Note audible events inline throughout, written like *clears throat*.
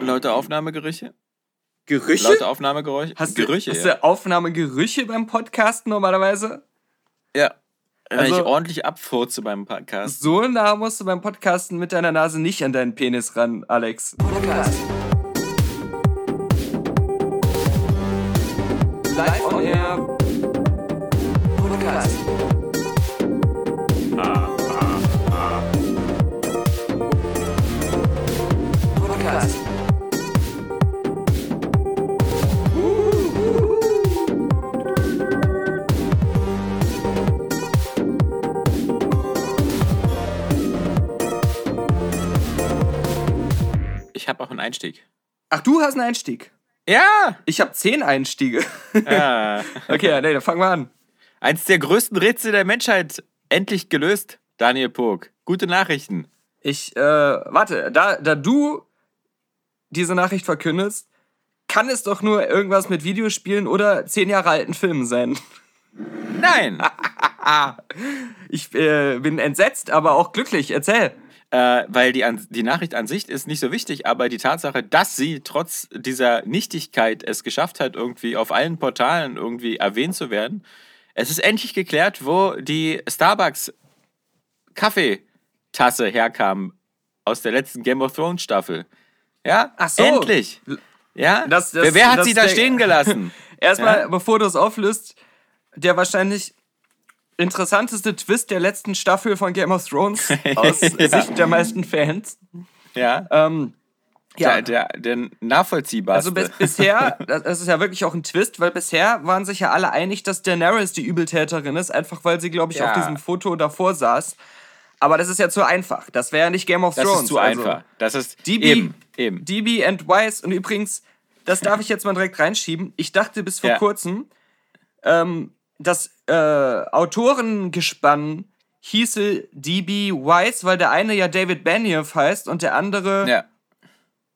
Laute Aufnahmegerüche? Gerüche? Laute Aufnahmegeräusche? Hast Gerüche, du, hast ja. du Aufnahmegerüche beim Podcast normalerweise? ja. Wenn Also- ich ordentlich abfurze beim Podcast. So nah musst du beim Podcasten mit deiner Nase nicht an deinen Penis ran, Alex. Podcast. Live on air. Habe auch einen Einstieg. Ach, du hast einen Einstieg. Ja! Ich habe zehn Einstiege. ja. *laughs* Okay, ja, nee, dann fangen wir an. Eins der größten Rätsel der Menschheit endlich gelöst. Daniel Pog. Gute Nachrichten. Ich, äh, warte, da, da du diese Nachricht verkündest, kann es doch nur irgendwas mit Videospielen oder zehn Jahre alten Filmen sein. Nein! *laughs* Ich äh, bin entsetzt, aber auch glücklich. Erzähl. Äh, weil die, an, die Nachricht an sich ist nicht so wichtig, aber die Tatsache, dass sie trotz dieser Nichtigkeit es geschafft hat, irgendwie auf allen Portalen irgendwie erwähnt zu werden, es ist endlich geklärt, wo die Starbucks Kaffeetasse herkam aus der letzten Game of Thrones Staffel. Ja? Ach so. Endlich. Ja? Das- das- wer, wer hat sie da stehen gelassen? *laughs* Erstmal, Ja. bevor du es auflöst, der wahrscheinlich interessanteste Twist der letzten Staffel von Game of Thrones *laughs* aus Ja. Sicht der meisten Fans. ja? Ähm, ja, Der, der, der nachvollziehbarste. Also bis, bisher, das das ist ja wirklich auch ein Twist, weil bisher waren sich ja alle einig, dass Daenerys die Übeltäterin ist, einfach weil sie, glaube ich, Ja. auf diesem Foto davor saß. Aber das ist ja zu einfach. Das wäre ja nicht Game of das Thrones. ist zu also. einfach. Das ist DB, eben, eben. DB and Wise. Und übrigens, das darf ich jetzt mal direkt reinschieben. Ich dachte bis vor Ja. kurzem, ähm, das äh, Autorengespann hieße DB Wise, weil der eine ja David Benioff heißt und der andere Ja.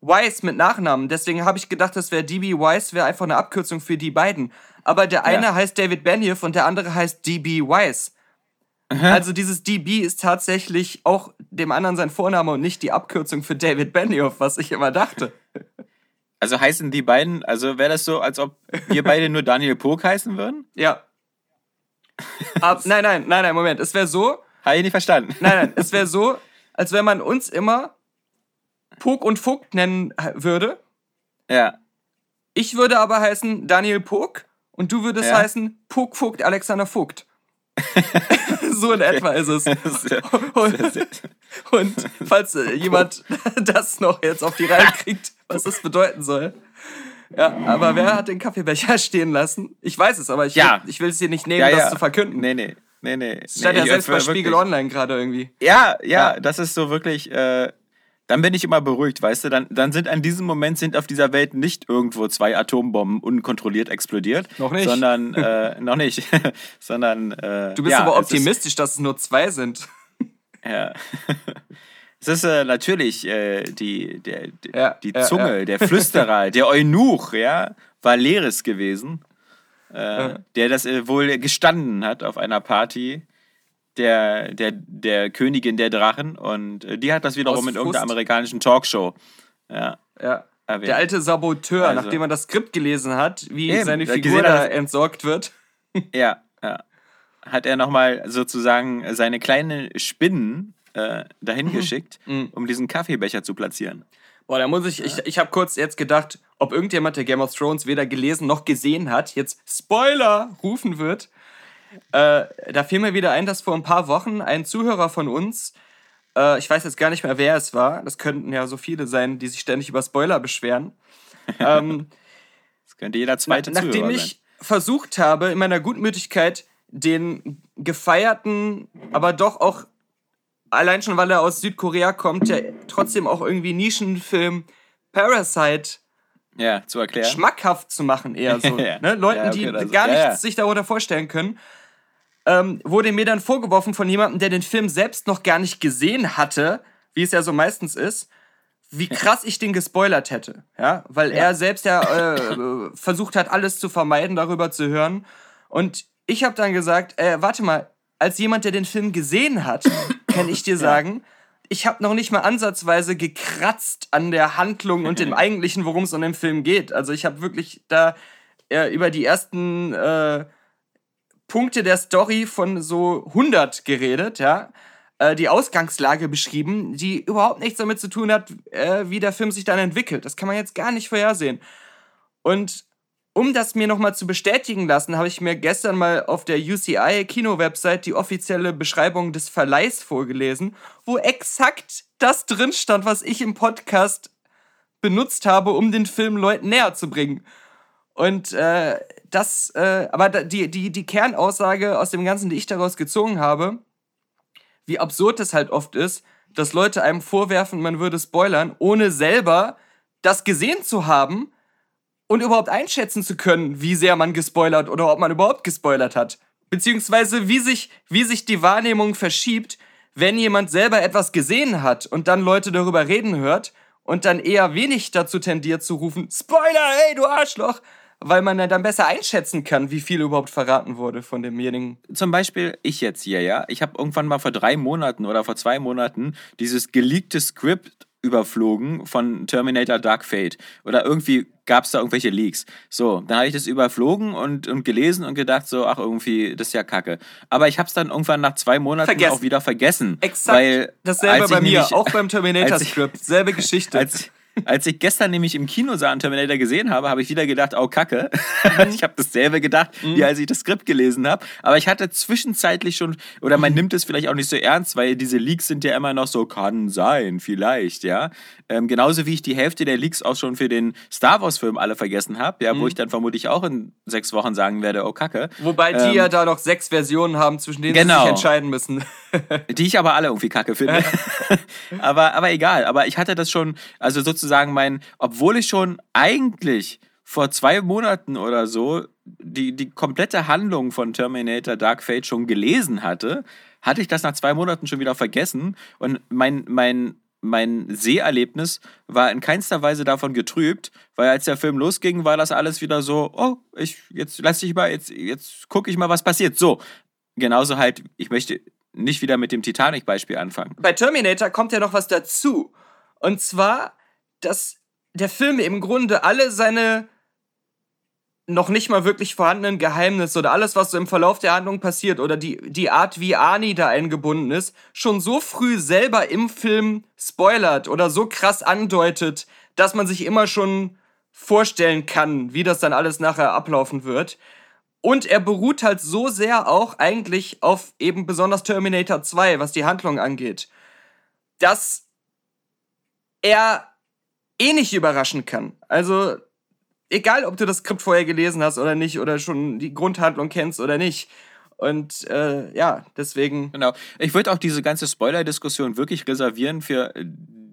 Wise mit Nachnamen. Deswegen habe ich gedacht, das wäre DB Wise, wäre einfach eine Abkürzung für die beiden. Aber der eine Ja. heißt David Benioff und der andere heißt DB Wise. Also dieses DB ist tatsächlich auch dem anderen sein Vorname und nicht die Abkürzung für David Benioff, was ich immer dachte. Also heißen die beiden, also wäre das so, als ob wir beide nur Daniel Pog heißen würden? Ja. Ab, nein, nein, nein, nein, Moment. Es wäre so, Habe ich nicht verstanden. nein, nein, es wäre so, als wenn man uns immer Pog und Vogt nennen würde. Ja. Ich würde aber heißen Daniel Pog und du würdest Ja. heißen Pog Vogt Alexander Vogt. *laughs* so in etwa ist es. *laughs* Und, und falls äh, jemand *laughs* das noch jetzt auf die Reihe kriegt, was das bedeuten soll. Ja, aber wer hat den Kaffeebecher *laughs* stehen lassen? Ich weiß es, aber ich, Ja. will, ich will es dir nicht nehmen, ja, das ja. zu verkünden. Nee, nee. Nee, nee. Das stand nee, ja selbst bei wirklich- Spiegel Online gerade irgendwie. Ja, ja, das ist so wirklich, äh, dann bin ich immer beruhigt, weißt du, dann, dann sind an diesem Moment sind auf dieser Welt nicht irgendwo zwei Atombomben unkontrolliert explodiert. Noch nicht. Sondern, *laughs* äh, noch nicht, *laughs* sondern, äh, Du bist aber es ist- optimistisch, dass es nur zwei sind. Ja. Es ist äh, natürlich äh, die, der, Ja, die ja, Zunge, ja. der Flüsterer, *laughs* der Eunuch, ja, Valeris gewesen, äh, der das äh, wohl gestanden hat auf einer Party der, der, der Königin der Drachen und äh, die hat das wiederum Aus in irgendeiner amerikanischen Talkshow ja, Ja. erwähnt. Der alte Saboteur, Also- nachdem er das Skript gelesen hat, wie Eben, seine der Figur da entsorgt wird. *laughs* Ja, ja. Hat er nochmal sozusagen seine kleinen Spinnen äh, dahin Mhm. geschickt, um diesen Kaffeebecher zu platzieren. Boah, da muss ich, ich, ich habe kurz jetzt gedacht, ob irgendjemand, der Game of Thrones weder gelesen noch gesehen hat, jetzt Spoiler rufen wird. Äh, da fiel mir wieder ein, dass vor ein paar Wochen ein Zuhörer von uns, äh, ich weiß jetzt gar nicht mehr, wer es war, das könnten ja so viele sein, die sich ständig über Spoiler beschweren. *laughs* ähm, Das könnte jeder zweite Na, nachdem Zuhörer ich versucht habe, in meiner Gutmütigkeit den gefeierten, aber doch auch allein schon, weil er aus Südkorea kommt, der trotzdem auch irgendwie Nischenfilm Parasite. Ja, zu erklären. schmackhaft zu machen, eher so. *laughs* Ja. ne? Leuten, Ja, okay, die das- gar ja, nichts ja. sich darunter vorstellen können. Ähm, wurde mir dann vorgeworfen von jemandem, der den Film selbst noch gar nicht gesehen hatte, wie es ja so meistens ist, wie krass ich den gespoilert hätte. Ja, weil er selbst ja äh, versucht hat, alles zu vermeiden, darüber zu hören. Und ich habe dann gesagt, äh, warte mal, als jemand, der den Film gesehen hat, kann ich dir sagen, ich habe noch nicht mal ansatzweise gekratzt an der Handlung und dem *laughs* eigentlichen, worum es in dem Film geht. Also ich habe wirklich da äh, über die ersten äh, Punkte der Story von so 100 geredet, ja äh, die Ausgangslage beschrieben, die überhaupt nichts damit zu tun hat, äh, wie der Film sich dann entwickelt. Das kann man jetzt gar nicht vorhersehen. Und um das mir nochmal zu bestätigen lassen, habe ich mir gestern mal auf der UCI Kino-Website die offizielle Beschreibung des Verleihs vorgelesen, wo exakt das drin stand, was ich im Podcast benutzt habe, um den Film Leuten näher zu bringen. Und äh, das, äh, aber die, die, die Kernaussage aus dem Ganzen, die ich daraus gezogen habe, wie absurd es halt oft ist, dass Leute einem vorwerfen, man würde spoilern, ohne selber das gesehen zu haben und überhaupt einschätzen zu können, wie sehr man gespoilert oder ob man überhaupt gespoilert hat. Beziehungsweise wie sich, wie sich die Wahrnehmung verschiebt, wenn jemand selber etwas gesehen hat und dann Leute darüber reden hört und dann eher wenig dazu tendiert zu rufen, Spoiler, ey, du Arschloch, weil man dann besser einschätzen kann, wie viel überhaupt verraten wurde von demjenigen. Zum Beispiel ich jetzt hier, ja. Ich habe irgendwann mal vor drei Monaten oder vor zwei Monaten dieses geleakte Skript überflogen von Terminator Dark Fate. Oder irgendwie gab es da irgendwelche Leaks. So, dann habe ich das überflogen und, und gelesen und gedacht, so, ach, irgendwie, das ist ja kacke. Aber ich habe es dann irgendwann nach zwei Monaten vergessen. auch wieder vergessen. Exakt. Weil, dasselbe bei mir, auch beim Terminator-Skript. Selbe *laughs* Geschichte. Als, als ich gestern nämlich im Kino sah Terminator gesehen habe, habe ich wieder gedacht, oh Kacke. Mhm. *laughs* ich habe dasselbe gedacht, mhm. wie als ich das Skript gelesen habe. Aber ich hatte zwischenzeitlich schon, oder man mhm. nimmt es vielleicht auch nicht so ernst, weil diese Leaks sind ja immer noch so, kann sein, vielleicht, ja. Ähm, genauso wie ich die Hälfte der Leaks auch schon für den Star Wars-Film alle vergessen habe, ja, mhm. wo ich dann vermutlich auch in sechs Wochen sagen werde, oh Kacke. Wobei die ähm, ja da noch sechs Versionen haben, zwischen denen genau. sie sich entscheiden müssen. *laughs* die ich aber alle irgendwie kacke finde. *laughs* *laughs* aber, aber egal. Aber ich hatte das schon, also sozusagen mein, obwohl ich schon eigentlich vor zwei Monaten oder so die, die komplette Handlung von Terminator Dark Fate schon gelesen hatte, hatte ich das nach zwei Monaten schon wieder vergessen. Und mein, mein, mein Seherlebnis war in keinster Weise davon getrübt, weil als der Film losging, war das alles wieder so, oh, ich, jetzt lass ich mal, jetzt, jetzt gucke ich mal, was passiert. So. Genauso halt, ich möchte nicht wieder mit dem Titanic-Beispiel anfangen. Bei Terminator kommt ja noch was dazu. Und zwar dass der Film im Grunde alle seine noch nicht mal wirklich vorhandenen Geheimnisse oder alles, was so im Verlauf der Handlung passiert oder die, die Art, wie Arnie da eingebunden ist, schon so früh selber im Film spoilert oder so krass andeutet, dass man sich immer schon vorstellen kann, wie das dann alles nachher ablaufen wird. Und er beruht halt so sehr auch eigentlich auf eben besonders Terminator 2, was die Handlung angeht, dass er eh nicht überraschen kann. Also, egal ob du das Skript vorher gelesen hast oder nicht, oder schon die Grundhandlung kennst oder nicht. Und äh, ja, deswegen. Genau. Ich würde auch diese ganze Spoiler-Diskussion wirklich reservieren für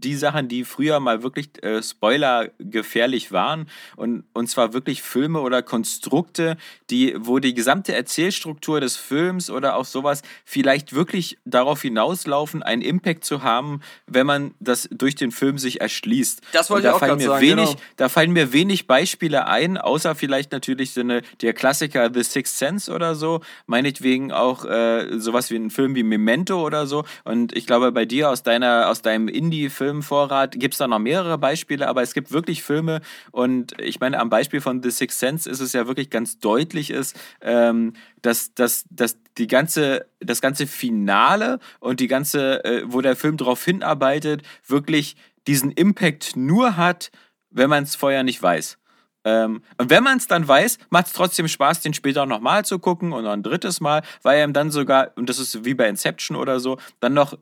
die Sachen, die früher mal wirklich äh, Spoiler gefährlich waren und, und zwar wirklich Filme oder Konstrukte, die, wo die gesamte Erzählstruktur des Films oder auch sowas vielleicht wirklich darauf hinauslaufen, einen Impact zu haben, wenn man das durch den Film sich erschließt. Das wollte ich auch fallen mir sagen, wenig, genau. Da fallen mir wenig Beispiele ein, außer vielleicht natürlich so eine, der Klassiker The Sixth Sense oder so, meinetwegen auch äh, sowas wie ein Film wie Memento oder so und ich glaube bei dir aus deiner, aus deinem Indie-Film Filmvorrat gibt es da noch mehrere Beispiele, aber es gibt wirklich Filme und ich meine, am Beispiel von The Sixth Sense ist es ja wirklich ganz deutlich ist, ähm, dass, dass, dass die ganze, das ganze Finale und die ganze, äh, wo der Film darauf hinarbeitet, wirklich diesen Impact nur hat, wenn man es vorher nicht weiß. Ähm, und wenn man es dann weiß, macht es trotzdem Spaß, den später nochmal zu gucken und noch ein drittes Mal, weil ihm dann sogar, und das ist wie bei Inception oder so, dann noch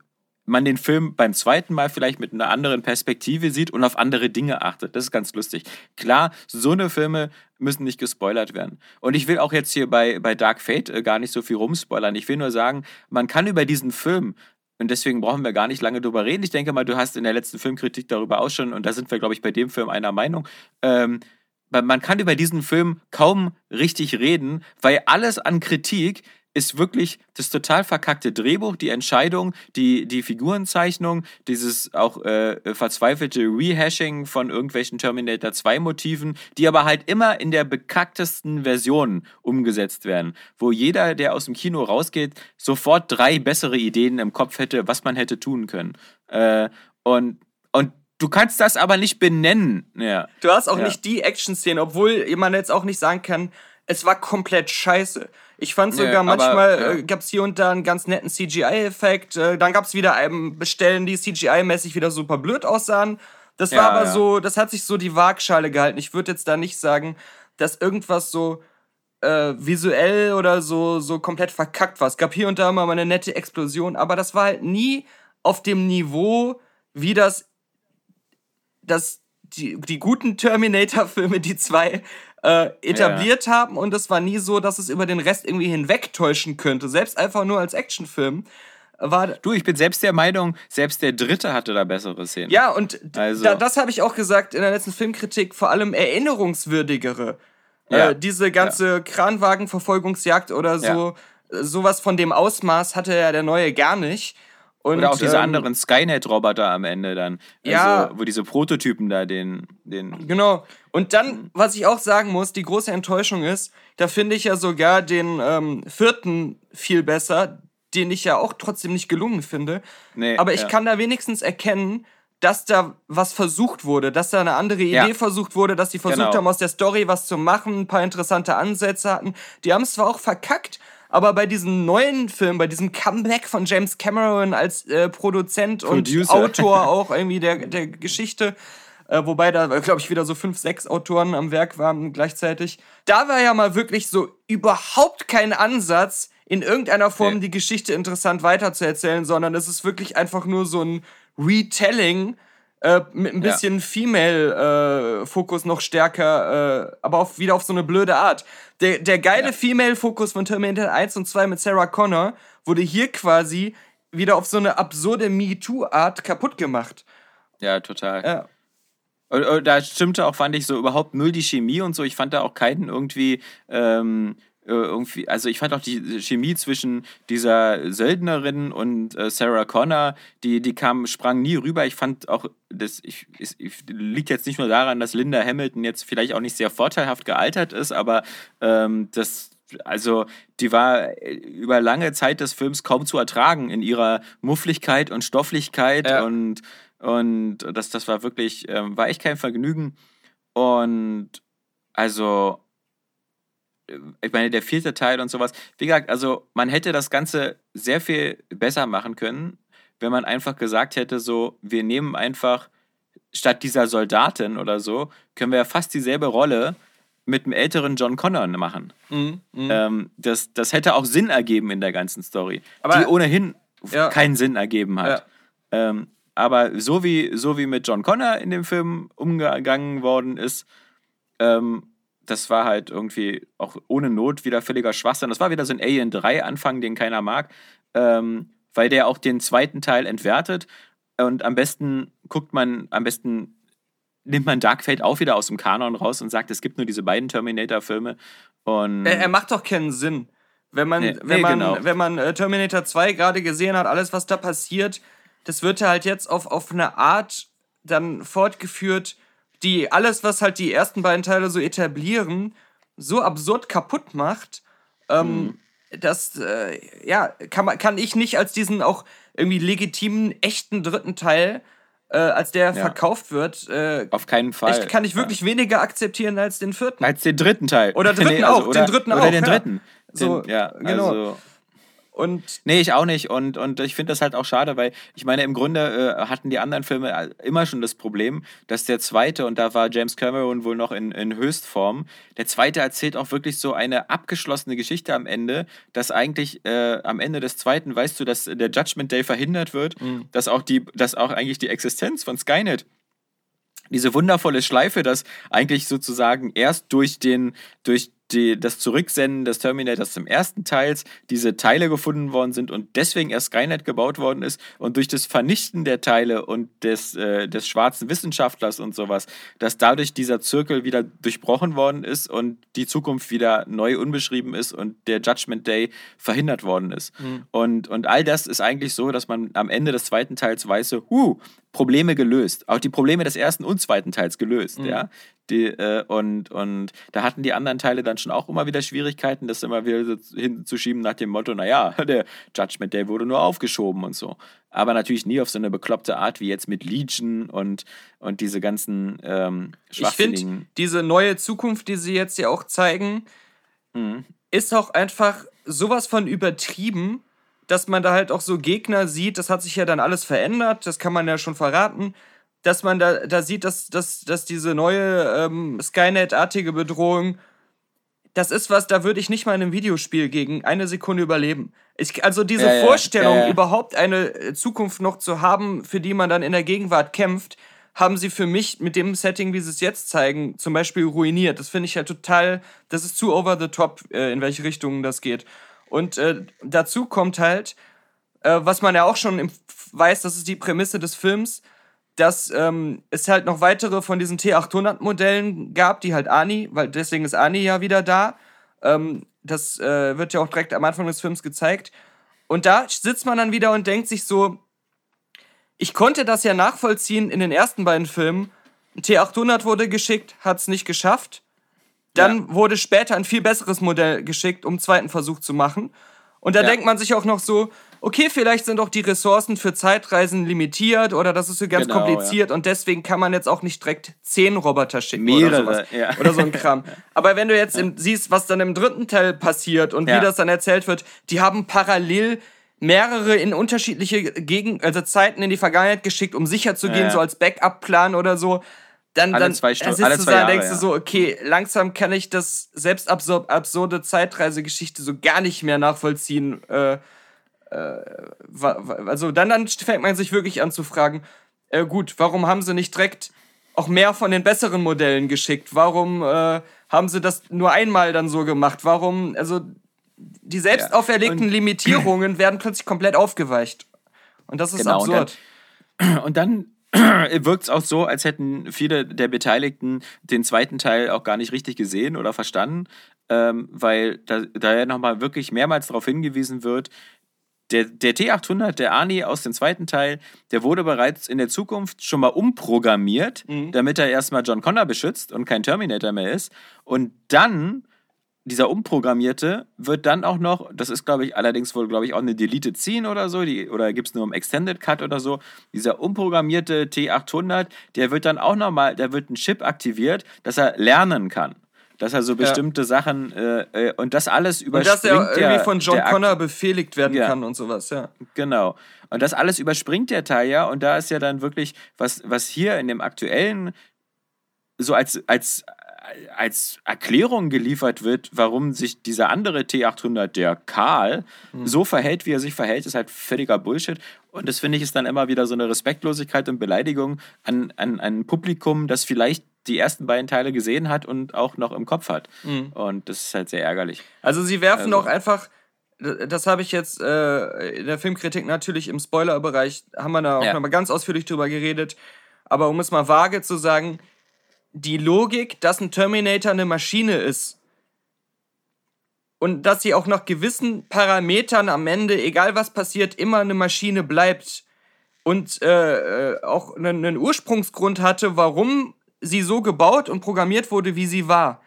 man den Film beim zweiten Mal vielleicht mit einer anderen Perspektive sieht und auf andere Dinge achtet. Das ist ganz lustig. Klar, so eine Filme müssen nicht gespoilert werden. Und ich will auch jetzt hier bei, bei Dark Fate äh, gar nicht so viel rumspoilern. Ich will nur sagen, man kann über diesen Film und deswegen brauchen wir gar nicht lange drüber reden. Ich denke mal, du hast in der letzten Filmkritik darüber auch schon, und da sind wir, glaube ich, bei dem Film einer Meinung. Ähm, man kann über diesen Film kaum richtig reden, weil alles an Kritik ist wirklich das total verkackte Drehbuch, die Entscheidung, die, die Figurenzeichnung, dieses auch äh, verzweifelte Rehashing von irgendwelchen Terminator 2 Motiven, die aber halt immer in der bekacktesten Version umgesetzt werden, wo jeder, der aus dem Kino rausgeht, sofort drei bessere Ideen im Kopf hätte, was man hätte tun können. Äh, und, und Du kannst das aber nicht benennen. Ja. Du hast auch ja. nicht die Action-Szene, obwohl man jetzt auch nicht sagen kann, es war komplett scheiße. Ich fand sogar aber, manchmal ja. äh, gab es hier und da einen ganz netten CGI-Effekt. Äh, dann gab es wieder ähm, Bestellen, die CGI-mäßig wieder super blöd aussahen. Das war Ja, aber ja. so, das hat sich so die Waagschale gehalten. Ich würde jetzt da nicht sagen, dass irgendwas so äh, visuell oder so, so komplett verkackt war. Es gab hier und da mal eine nette Explosion, aber das war halt nie auf dem Niveau, wie das, das die, die guten Terminator-Filme, die zwei äh, etabliert haben und es war nie so, dass es über den Rest irgendwie hinwegtäuschen könnte. Selbst einfach nur als Actionfilm war. Du, ich bin selbst der Meinung, selbst der dritte hatte da bessere Szenen. Ja, und Also- da, das habe ich auch gesagt in der letzten Filmkritik, vor allem erinnerungswürdigere. Ja. Äh, diese ganze Kranwagenverfolgungsjagd oder so, äh, sowas von dem Ausmaß hatte ja der neue gar nicht. Und, Oder auch diese ähm, anderen Skynet-Roboter am Ende dann. Ja. Also, wo diese Prototypen da den. den Genau. Und dann, was ich auch sagen muss, die große Enttäuschung ist, da finde ich ja sogar den ähm, vierten viel besser, den ich ja auch trotzdem nicht gelungen finde. Nee, Aber ich ja. kann da wenigstens erkennen, dass da was versucht wurde, dass da eine andere Idee Ja. versucht wurde, dass die versucht Genau. haben, aus der Story was zu machen, ein paar interessante Ansätze hatten. Die haben es zwar auch verkackt, aber bei diesem neuen Film, bei diesem Comeback von James Cameron als äh, Produzent Producer. und Autor *laughs* auch irgendwie der, der Geschichte, äh, wobei da, glaube ich, wieder so fünf, sechs Autoren am Werk waren gleichzeitig. Da war ja mal wirklich so überhaupt kein Ansatz, in irgendeiner Form Nee. die Geschichte interessant weiterzuerzählen, sondern es ist wirklich einfach nur so ein Retelling äh, mit ein Ja. bisschen Female-Fokus noch stärker, äh, aber auf, wieder auf so eine blöde Art. Der, der geile Ja. Female-Fokus von Terminator 1 und 2 mit Sarah Connor wurde hier quasi wieder auf so eine absurde MeToo-Art kaputt gemacht. Ja, total. Ja. Und, und da stimmte auch, fand ich, so überhaupt null die Chemie und so. Ich fand da auch keinen irgendwie. Ähm, äh, irgendwie, also ich fand auch die Chemie zwischen dieser Söldnerin und äh, Sarah Connor, die, die kam, sprang nie rüber. Ich fand auch, das ich, ich, liegt jetzt nicht nur daran, dass Linda Hamilton jetzt vielleicht auch nicht sehr vorteilhaft gealtert ist, aber ähm, das, also die war äh, über lange Zeit des Films kaum zu ertragen in ihrer Muffligkeit und Stofflichkeit Ja. und und das, das war wirklich, ähm, war echt kein Vergnügen. Und also, äh, ich meine, der vierte Teil und sowas. Wie gesagt, also man hätte das Ganze sehr viel besser machen können, wenn man einfach gesagt hätte, so, wir nehmen einfach statt dieser Soldatin oder so, können wir ja fast dieselbe Rolle mit einem älteren John Connor machen. Mhm. Mhm. Ähm, das, das hätte auch Sinn ergeben in der ganzen Story, Aber- die ohnehin Ja. keinen Sinn ergeben hat. Ähm, aber so wie, so wie mit John Connor in dem Film umgegangen worden ist, ähm, das war halt irgendwie auch ohne Not wieder völliger Schwachsinn. Das war wieder so ein Alien 3 Anfang, den keiner mag, ähm, weil der auch den zweiten Teil entwertet. Und am besten guckt man, am besten nimmt man Dark Fate auch wieder aus dem Kanon raus und sagt, es gibt nur diese beiden Terminator-Filme. Und Er, er macht doch keinen Sinn. Wenn man, Nee, wenn nee, man, genau. wenn man äh, Terminator 2 gerade gesehen hat, alles, was da passiert, das wird halt jetzt auf, auf eine Art dann fortgeführt, die alles, was halt die ersten beiden Teile so etablieren, so absurd kaputt macht, ähm, Mhm. das, äh, ja, kann, man, kann ich nicht als diesen auch irgendwie legitimen, echten dritten Teil, äh, als der verkauft wird, äh, auf keinen Fall. ich, kann ich wirklich weniger akzeptieren als den vierten. Als den dritten Teil. Oder *laughs* dritten also, auch, den dritten oder auch, den ja. dritten. So, den, ja, genau. Also, Und nee, ich auch nicht. Und, und ich finde das halt auch schade, weil ich meine, im Grunde äh, hatten die anderen Filme äh, immer schon das Problem, dass der zweite, und da war James Cameron wohl noch in, in Höchstform, der zweite erzählt auch wirklich so eine abgeschlossene Geschichte am Ende, dass eigentlich äh, am Ende des zweiten, weißt du, dass der Judgment Day verhindert wird, dass auch die, dass auch eigentlich die Existenz von Skynet diese wundervolle Schleife, dass eigentlich sozusagen erst durch den, durch die, das Zurücksenden des Terminators zum ersten Teils diese Teile gefunden worden sind und deswegen erst Skynet gebaut worden ist und durch das Vernichten der Teile und des, äh, des schwarzen Wissenschaftlers und sowas, dass dadurch dieser Zirkel wieder durchbrochen worden ist und die Zukunft wieder neu unbeschrieben ist und der Judgment Day verhindert worden ist. Mhm. Und, und all das ist eigentlich so, dass man am Ende des zweiten Teils weiß, so, huh, Probleme gelöst. Auch die Probleme des ersten und zweiten Teils gelöst, mhm. ja. Die, äh, und, und da hatten die anderen Teile dann schon auch immer wieder Schwierigkeiten, das immer wieder so hinzuschieben nach dem Motto, naja, *laughs* der Judgment Day wurde nur aufgeschoben und so. Aber natürlich nie auf so eine bekloppte Art wie jetzt mit Legion und, und diese ganzen ähm, Ich finde, diese neue Zukunft, die sie jetzt ja auch zeigen, mhm. ist auch einfach sowas von übertrieben, dass man da halt auch so Gegner sieht, das hat sich ja dann alles verändert, das kann man ja schon verraten dass man da, da sieht, dass, dass, dass diese neue ähm, Skynet-artige Bedrohung, das ist was, da würde ich nicht mal in einem Videospiel gegen eine Sekunde überleben. Ich, also diese ja, Vorstellung, ja, ja, überhaupt eine äh, Zukunft noch zu haben, für die man dann in der Gegenwart kämpft, haben sie für mich mit dem Setting, wie sie es jetzt zeigen, zum Beispiel ruiniert. Das finde ich ja total, das ist zu over the top, äh, in welche Richtungen das geht. Und äh, dazu kommt halt, äh, was man ja auch schon im, weiß, das ist die Prämisse des Films, dass ähm, es halt noch weitere von diesen T800-Modellen gab, die halt Ani, weil deswegen ist Ani ja wieder da. Ähm, das äh, wird ja auch direkt am Anfang des Films gezeigt. Und da sitzt man dann wieder und denkt sich so, ich konnte das ja nachvollziehen in den ersten beiden Filmen. Ein T800 wurde geschickt, hat es nicht geschafft. Dann ja. wurde später ein viel besseres Modell geschickt, um einen zweiten Versuch zu machen. Und da ja. denkt man sich auch noch so, okay, vielleicht sind auch die Ressourcen für Zeitreisen limitiert oder das ist so ganz genau, kompliziert ja. und deswegen kann man jetzt auch nicht direkt zehn Roboter schicken Mehrere, oder sowas. Ja. Oder so ein Kram. *laughs* Aber wenn du jetzt im, siehst, was dann im dritten Teil passiert und wie das dann erzählt wird, die haben parallel mehrere in unterschiedliche Gegen also Zeiten in die Vergangenheit geschickt, um sicher zu gehen, so als Backup-Plan oder so dann, alle dann zwei Stunden, alle zwei Jahre, denkst ja. du so, okay, langsam kann ich das selbst absurde Zeitreisegeschichte so gar nicht mehr nachvollziehen. Äh, also dann, dann fängt man sich wirklich an zu fragen, äh, gut, warum haben sie nicht direkt auch mehr von den besseren Modellen geschickt? Warum äh, haben sie das nur einmal dann so gemacht? Warum, also die selbst ja. auferlegten Limitierungen werden plötzlich komplett aufgeweicht. Und das ist genau, absurd. Und dann, und dann wirkt es auch so, als hätten viele der Beteiligten den zweiten Teil auch gar nicht richtig gesehen oder verstanden, ähm, weil da, da ja nochmal wirklich mehrmals darauf hingewiesen wird, der, der T800, der Ani aus dem zweiten Teil, der wurde bereits in der Zukunft schon mal umprogrammiert, mhm. damit er erstmal John Connor beschützt und kein Terminator mehr ist. Und dann dieser Umprogrammierte wird dann auch noch, das ist glaube ich allerdings wohl, glaube ich, auch eine Deleted Scene oder so, die, oder gibt es nur im Extended Cut oder so, dieser umprogrammierte T800, der wird dann auch nochmal, da wird ein Chip aktiviert, dass er lernen kann. Dass er so bestimmte ja. Sachen äh, äh, und das alles überspringt. Und dass er irgendwie von John Connor befehligt werden ja. kann und sowas, ja. Genau. Und das alles überspringt der Teil ja und da ist ja dann wirklich, was, was hier in dem aktuellen so als, als als Erklärung geliefert wird, warum sich dieser andere T800, der Karl, mhm. so verhält, wie er sich verhält, ist halt völliger Bullshit. Und das finde ich ist dann immer wieder so eine Respektlosigkeit und Beleidigung an, an, an ein Publikum, das vielleicht die ersten beiden Teile gesehen hat und auch noch im Kopf hat. Mhm. Und das ist halt sehr ärgerlich. Also sie werfen also. auch einfach das habe ich jetzt äh, in der Filmkritik natürlich im Spoilerbereich, haben wir da auch ja. nochmal ganz ausführlich drüber geredet. Aber um es mal vage zu sagen, die Logik, dass ein Terminator eine Maschine ist und dass sie auch nach gewissen Parametern am Ende, egal was passiert, immer eine Maschine bleibt und äh, äh auch einen, einen Ursprungsgrund hatte, warum sie so gebaut und programmiert wurde, wie sie war.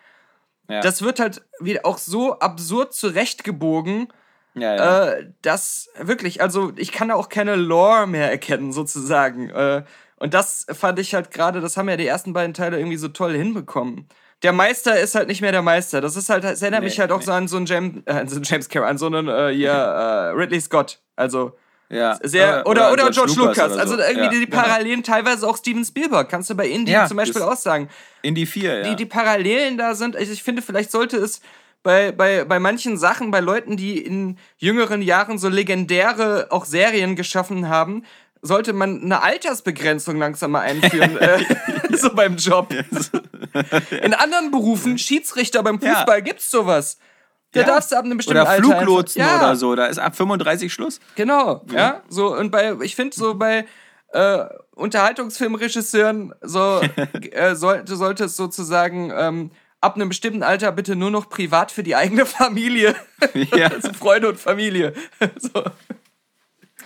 Ja. Das wird halt wieder auch so absurd zurechtgebogen, ja, ja. Äh, dass wirklich, also ich kann da auch keine Lore mehr erkennen, sozusagen. Äh, und das fand ich halt gerade, das haben ja die ersten beiden Teile irgendwie so toll hinbekommen. Der Meister ist halt nicht mehr der Meister. Das ist halt, das erinnert nee, mich halt auch nee. so an so einen James, äh, so einen James Cameron, an so einen äh, hier, äh, Ridley Scott. Also ja. Sehr, oder, oder, oder, George, George Lucas. Lucas also so. irgendwie ja, die genau. Parallelen, teilweise auch Steven Spielberg, kannst du bei Indie ja, zum Beispiel auch sagen. Indie 4, ja. Die, die Parallelen da sind, also ich finde, vielleicht sollte es bei, bei, bei manchen Sachen, bei Leuten, die in jüngeren Jahren so legendäre auch Serien geschaffen haben, sollte man eine Altersbegrenzung langsam mal einführen, *laughs* äh, *laughs* so beim Job. In anderen Berufen, Schiedsrichter beim Fußball, Ja. gibt's sowas. Da Ja. darfst du ab einem bestimmten Oder Alter Fluglotsen einfach, ja, oder so. Da ist ab 35 Schluss. Genau, ja. So, und bei, ich finde so bei äh, Unterhaltungsfilmregisseuren so *laughs* äh, sollte, sollte es sozusagen ähm, ab einem bestimmten Alter bitte nur noch privat für die eigene Familie. *laughs* Ja. also Freunde und Familie. *laughs* so.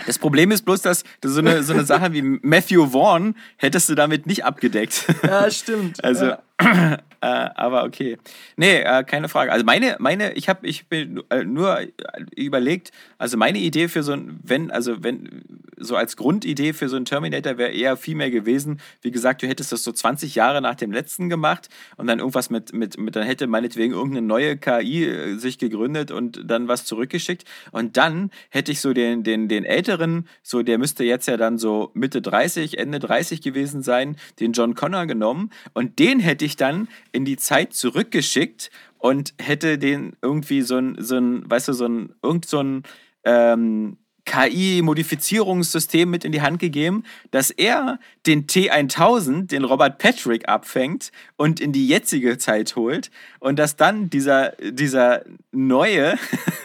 Das Problem ist bloß, dass du so eine, so eine Sache wie Matthew Vaughn hättest du damit nicht abgedeckt. Ja, stimmt. Also, ja. *clears throat* äh, aber okay. Nee, äh, keine Frage. Also meine, meine, ich habe, ich bin äh, nur äh, überlegt, also meine Idee für so ein, wenn, also wenn, so als Grundidee für so einen Terminator wäre eher viel mehr gewesen, wie gesagt, du hättest das so 20 Jahre nach dem letzten gemacht und dann irgendwas mit, mit, mit dann hätte meinetwegen irgendeine neue KI äh, sich gegründet und dann was zurückgeschickt und dann hätte ich so den, den, den älteren, so der müsste jetzt ja dann so Mitte 30, Ende 30 gewesen sein, den John Connor genommen und den hätte ich dann in die Zeit zurückgeschickt und hätte den irgendwie so ein, so ein weißt du, so ein, irgend so ein ähm, KI-Modifizierungssystem mit in die Hand gegeben, dass er den T1000, den Robert Patrick, abfängt und in die jetzige Zeit holt und dass dann dieser, dieser neue,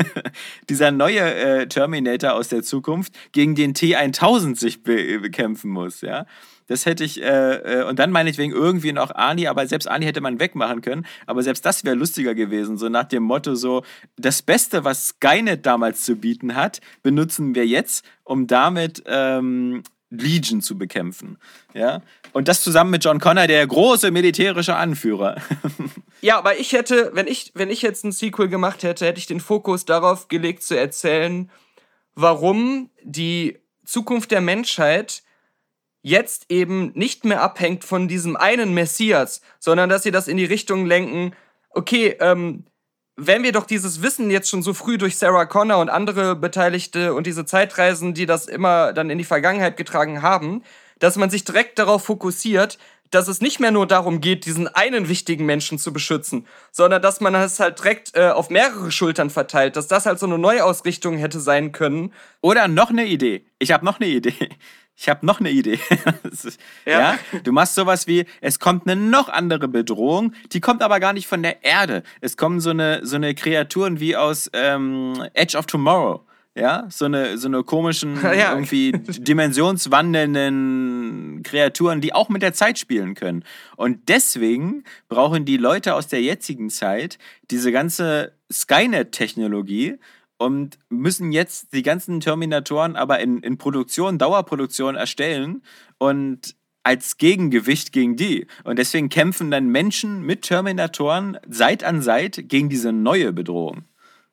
*laughs* dieser neue äh, Terminator aus der Zukunft gegen den T1000 sich be bekämpfen muss, ja. Das hätte ich, äh, äh, und dann meinetwegen irgendwie noch Ani, aber selbst Ani hätte man wegmachen können. Aber selbst das wäre lustiger gewesen, so nach dem Motto: so, das Beste, was Skynet damals zu bieten hat, benutzen wir jetzt, um damit ähm, Legion zu bekämpfen. Ja? Und das zusammen mit John Connor, der große militärische Anführer. *laughs* Ja, aber ich hätte, wenn ich, wenn ich jetzt ein Sequel gemacht hätte, hätte ich den Fokus darauf gelegt zu erzählen, warum die Zukunft der Menschheit jetzt eben nicht mehr abhängt von diesem einen Messias, sondern dass sie das in die Richtung lenken, okay, ähm, wenn wir doch dieses Wissen jetzt schon so früh durch Sarah Connor und andere Beteiligte und diese Zeitreisen, die das immer dann in die Vergangenheit getragen haben, dass man sich direkt darauf fokussiert, dass es nicht mehr nur darum geht, diesen einen wichtigen Menschen zu beschützen, sondern dass man es halt direkt äh, auf mehrere Schultern verteilt, dass das halt so eine Neuausrichtung hätte sein können. Oder noch eine Idee. Ich habe noch eine Idee. Ich habe noch eine Idee. *laughs* Ist- Ja. ja. du machst sowas wie, es kommt eine noch andere Bedrohung, die kommt aber gar nicht von der Erde. Es kommen so eine, so eine Kreaturen wie aus ähm, Edge of Tomorrow. Ja, so eine, so eine komischen, *laughs* Ja. irgendwie dimensionswandelnden Kreaturen, die auch mit der Zeit spielen können. Und deswegen brauchen die Leute aus der jetzigen Zeit diese ganze Skynet-Technologie, und müssen jetzt die ganzen Terminatoren aber in, in Produktion, Dauerproduktion erstellen und als Gegengewicht gegen die. Und deswegen kämpfen dann Menschen mit Terminatoren Seit an Seit gegen diese neue Bedrohung.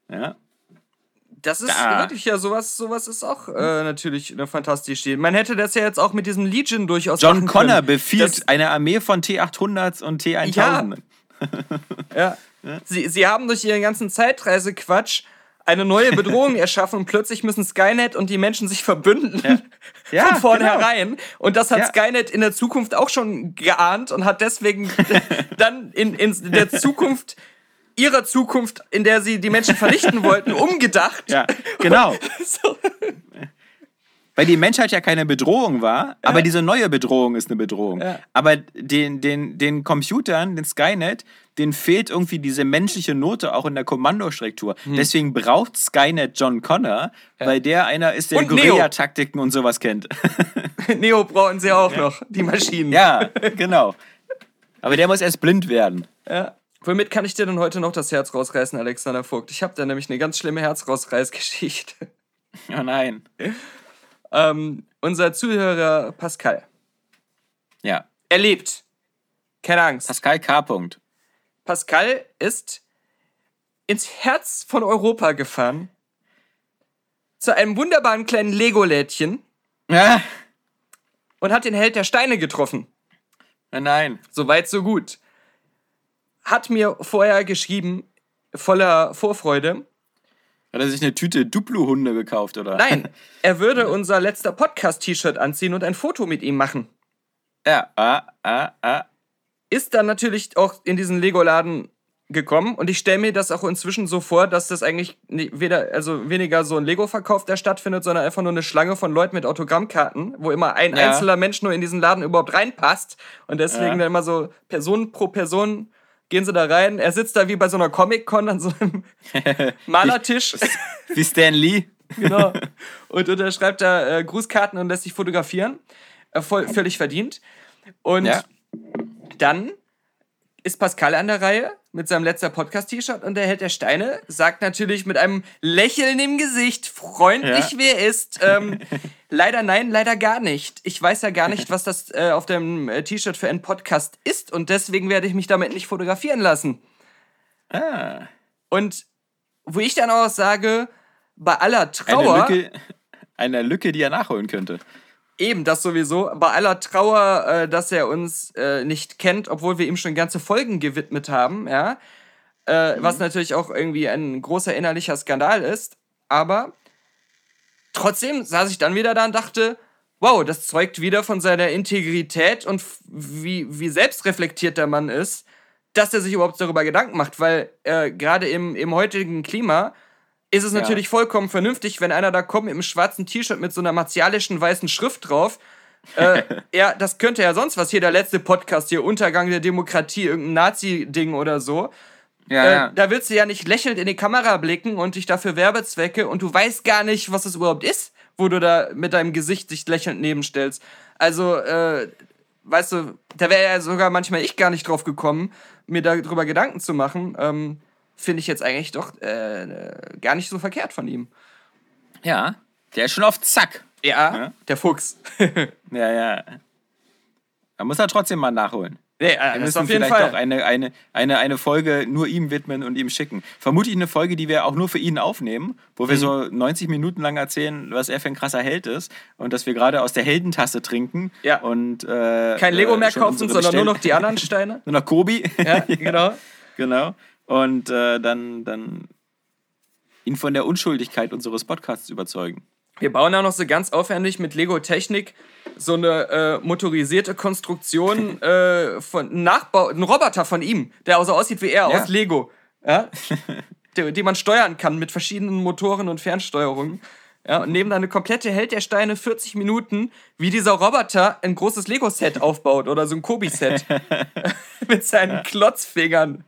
Ja. Das ist Da. wirklich ja sowas, sowas ist auch äh, natürlich eine fantastische Idee. Man hätte das ja jetzt auch mit diesem Legion durchaus John Connor befiehlt Das- eine Armee von T800s und T1000. *laughs* Ja. Sie, sie haben durch ihren ganzen Zeitreisequatsch eine neue Bedrohung *laughs* erschaffen und plötzlich müssen Skynet und die Menschen sich verbünden Ja, von genau. vornherein. Und das hat Ja. Skynet in der Zukunft auch schon geahnt und hat deswegen *laughs* dann in, in der Zukunft ihrer Zukunft, in der sie die Menschen vernichten wollten, *laughs* umgedacht. Ja, genau. So. Weil die Menschheit ja keine Bedrohung war, aber diese neue Bedrohung ist eine Bedrohung. Ja. Aber den, den, den Computern, den Skynet, denen fehlt irgendwie diese menschliche Note auch in der Kommandostruktur. Hm. Deswegen braucht Skynet John Connor, weil der einer ist, der. Guerilla-Taktiken und sowas kennt. *laughs* Neo brauchen sie auch noch, die Maschinen. ja, genau. Aber der muss erst blind werden. Ja. Womit kann ich dir denn heute noch das Herz rausreißen, Alexander Vogt? Ich habe da nämlich eine ganz schlimme Herzrausreißgeschichte. Oh nein. *laughs* Ähm, unser Zuhörer Pascal. Ja. Er lebt. Keine Angst. Pascal K. Punkt. Pascal ist ins Herz von Europa gefahren. Zu einem wunderbaren kleinen Lego-Lädchen Ja. und hat den Held der Steine getroffen. Nein. So weit, so gut. Hat mir vorher geschrieben, voller Vorfreude. Hat er sich eine Tüte Duplo-Hunde gekauft, oder? Nein, *laughs* er würde unser letzter Podcast-T-Shirt anziehen und ein Foto mit ihm machen. Ja. Ah, ah, ah. Ist dann natürlich auch in diesen Lego-Laden gekommen und ich stelle mir das auch inzwischen so vor, dass das eigentlich weder, also weniger so ein Lego-Verkauf, der stattfindet, sondern einfach nur eine Schlange von Leuten mit Autogrammkarten, wo immer ein ja. einzelner Mensch nur in diesen Laden überhaupt reinpasst und deswegen ja. dann immer so Person pro Person gehen sie da rein. Er sitzt da wie bei so einer Comic-Con an so einem *laughs* Malertisch. wie Stan Lee. genau. *laughs* Und unterschreibt da äh, Grußkarten und lässt sich fotografieren. Äh, voll, völlig verdient. Und ja. dann ist Pascal an der Reihe mit seinem letzter Podcast-T-Shirt und der Held der Steine sagt natürlich mit einem Lächeln im Gesicht, freundlich ja. wie er ist, ähm, *laughs* leider nein, leider gar nicht. Ich weiß ja gar nicht, *laughs* was das äh, auf dem äh, T-Shirt für ein Podcast ist und deswegen werde ich mich damit nicht fotografieren lassen. Ah. Und wo ich dann auch sage, bei aller Trauer... Eine Lücke, *laughs* eine Lücke die er nachholen könnte. Eben, das sowieso. Bei aller Trauer, äh, dass er uns äh, nicht kennt, obwohl wir ihm schon ganze Folgen gewidmet haben, ja. Äh, mhm. Was natürlich auch irgendwie ein großer innerlicher Skandal ist. Aber trotzdem saß ich dann wieder da und dachte, wow, das zeugt wieder von seiner Integrität und wie, wie selbstreflektiert der Mann ist, dass er sich überhaupt darüber Gedanken macht. Weil äh, gerade im, im heutigen Klima ist es ja. natürlich vollkommen vernünftig, wenn einer da kommt mit einem schwarzen T-Shirt mit so einer martialischen weißen Schrift drauf. äh, *laughs* ja, das könnte ja sonst was hier, der letzte Podcast hier, Untergang der Demokratie, irgendein Nazi-Ding oder so. Ja, äh, ja. Da willst du ja nicht lächelnd in die Kamera blicken und dich dafür Werbezwecke und du weißt gar nicht, was es überhaupt ist, wo du da mit deinem Gesicht dich lächelnd nebenstellst. Also, äh, weißt du, da wäre ja sogar manchmal ich gar nicht drauf gekommen, mir darüber Gedanken zu machen. Ähm, finde ich jetzt eigentlich doch äh, gar nicht so verkehrt von ihm. Ja, der ist schon auf Zack. Ja, ja. der Fuchs. *laughs* ja, ja. Da muss er trotzdem mal nachholen. Nee, äh, wir müssen vielleicht Fall. auch eine, eine, eine, eine Folge nur ihm widmen und ihm schicken. Vermutlich eine Folge, die wir auch nur für ihn aufnehmen, wo wir mhm. so 90 Minuten lang erzählen, was er für ein krasser Held ist und dass wir gerade aus der Heldentasse trinken. Ja. Und, äh, Kein Lego mehr kaufen, sondern bestellen. nur noch die anderen Steine. *laughs* nur noch Kobi. *laughs* Ja, genau. genau und äh, dann, dann ihn von der Unschuldigkeit unseres Podcasts überzeugen. Wir bauen da noch so ganz aufwendig mit Lego Technik so eine äh, motorisierte Konstruktion *laughs* äh, von Nachbau, ein Roboter von ihm, der so aussieht wie er ja. aus Lego, ja? *laughs* die, die man steuern kann mit verschiedenen Motoren und Fernsteuerungen. Ja, und nehmen dann eine komplette Held der Steine 40 Minuten, wie dieser Roboter ein großes Lego-Set aufbaut oder so ein Kobi-Set. *laughs* mit seinen Klotzfingern.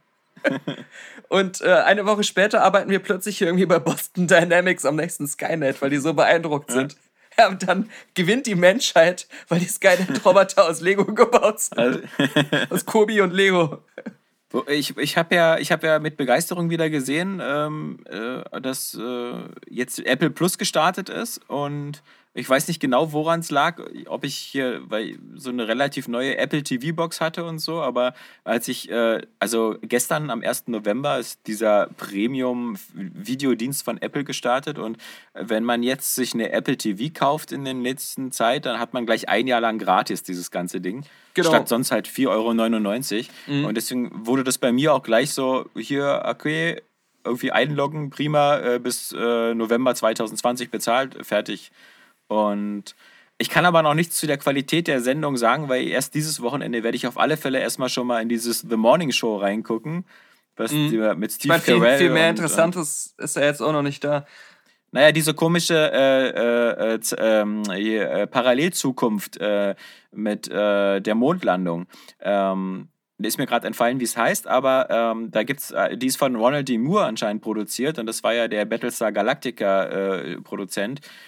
Und äh, eine Woche später arbeiten wir plötzlich irgendwie bei Boston Dynamics am nächsten Skynet, weil die so beeindruckt sind. Ja, und dann gewinnt die Menschheit, weil die Skynet-Roboter aus Lego gebaut sind. Also *laughs* aus Kobi und Lego. Ich, ich habe ja, hab ja mit Begeisterung wieder gesehen, ähm, äh, dass äh, jetzt Apple Plus gestartet ist und ich weiß nicht genau, woran es lag, ob ich hier weil so eine relativ neue Apple TV-Box hatte und so, aber als ich, äh, also gestern am 1. November ist dieser Premium-Videodienst von Apple gestartet und wenn man jetzt sich eine Apple TV kauft in der letzten Zeit, dann hat man gleich ein Jahr lang gratis dieses ganze Ding. Genau. Statt sonst halt 4,99 Euro. Mhm. Und deswegen wurde das bei mir auch gleich so, hier, okay, irgendwie einloggen, prima, äh, bis äh, November 2020 bezahlt, fertig. Und ich kann aber noch nichts zu der Qualität der Sendung sagen, weil erst dieses Wochenende werde ich auf alle Fälle erstmal schon mal in dieses The Morning Show reingucken. Was mhm. mit Steve ich mein, viel, viel mehr Interessantes und, ist ja jetzt auch noch nicht da. Naja, diese komische äh, äh, äh, ähm, äh Parallelzukunft äh, mit äh, der Mondlandung. Ähm, ist mir gerade entfallen, wie es heißt, aber ähm, da gibt's, äh, die ist von Ronald D. Moore anscheinend produziert und das war ja der Battlestar Galactica äh.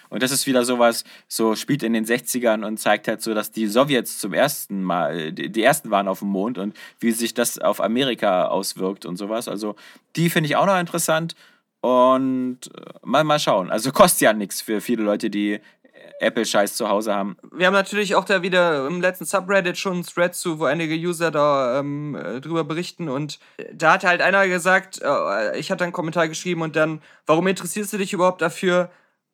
Und das ist wieder sowas, so spielt in den 60ern und zeigt halt so, dass die Sowjets zum ersten Mal, die, die ersten waren auf dem Mond und wie sich das auf Amerika auswirkt und sowas. Also die finde ich auch noch interessant. Und äh, mal, mal schauen. Also kostet ja nichts für viele Leute, die Apple-Scheiß zu Hause haben. Wir haben natürlich auch da wieder im letzten Subreddit schon einen Thread zu, wo einige User da ähm, äh, drüber berichten und da hat halt einer gesagt, äh, ich hatte einen Kommentar geschrieben und dann, warum interessierst du dich überhaupt dafür?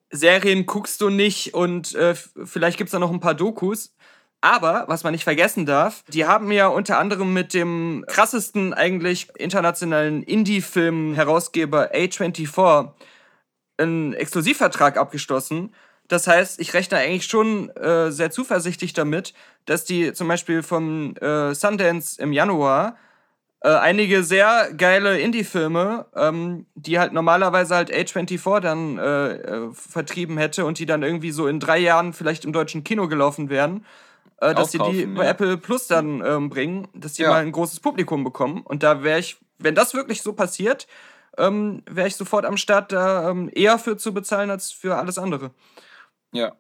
Serien guckst du nicht und äh, vielleicht gibt es da noch ein paar Dokus. Aber, was man nicht vergessen darf, die haben ja unter anderem mit dem krassesten eigentlich internationalen Indie-Film-Herausgeber A24 einen Exklusivvertrag abgeschlossen das heißt, ich rechne eigentlich schon äh, sehr zuversichtlich damit, dass die zum Beispiel vom äh, Sundance im Januar äh, einige sehr geile Indie-Filme, ähm, die halt normalerweise halt A24 dann äh, äh, vertrieben hätte und die dann irgendwie so in drei Jahren vielleicht im deutschen Kino gelaufen wären, äh, dass sie die bei Apple Plus dann ähm, bringen, dass die ja. mal ein großes Publikum bekommen. Und da wäre ich, wenn das wirklich so passiert, ähm, wäre ich sofort am Start, da ähm, eher für zu bezahlen als für alles andere. Ja,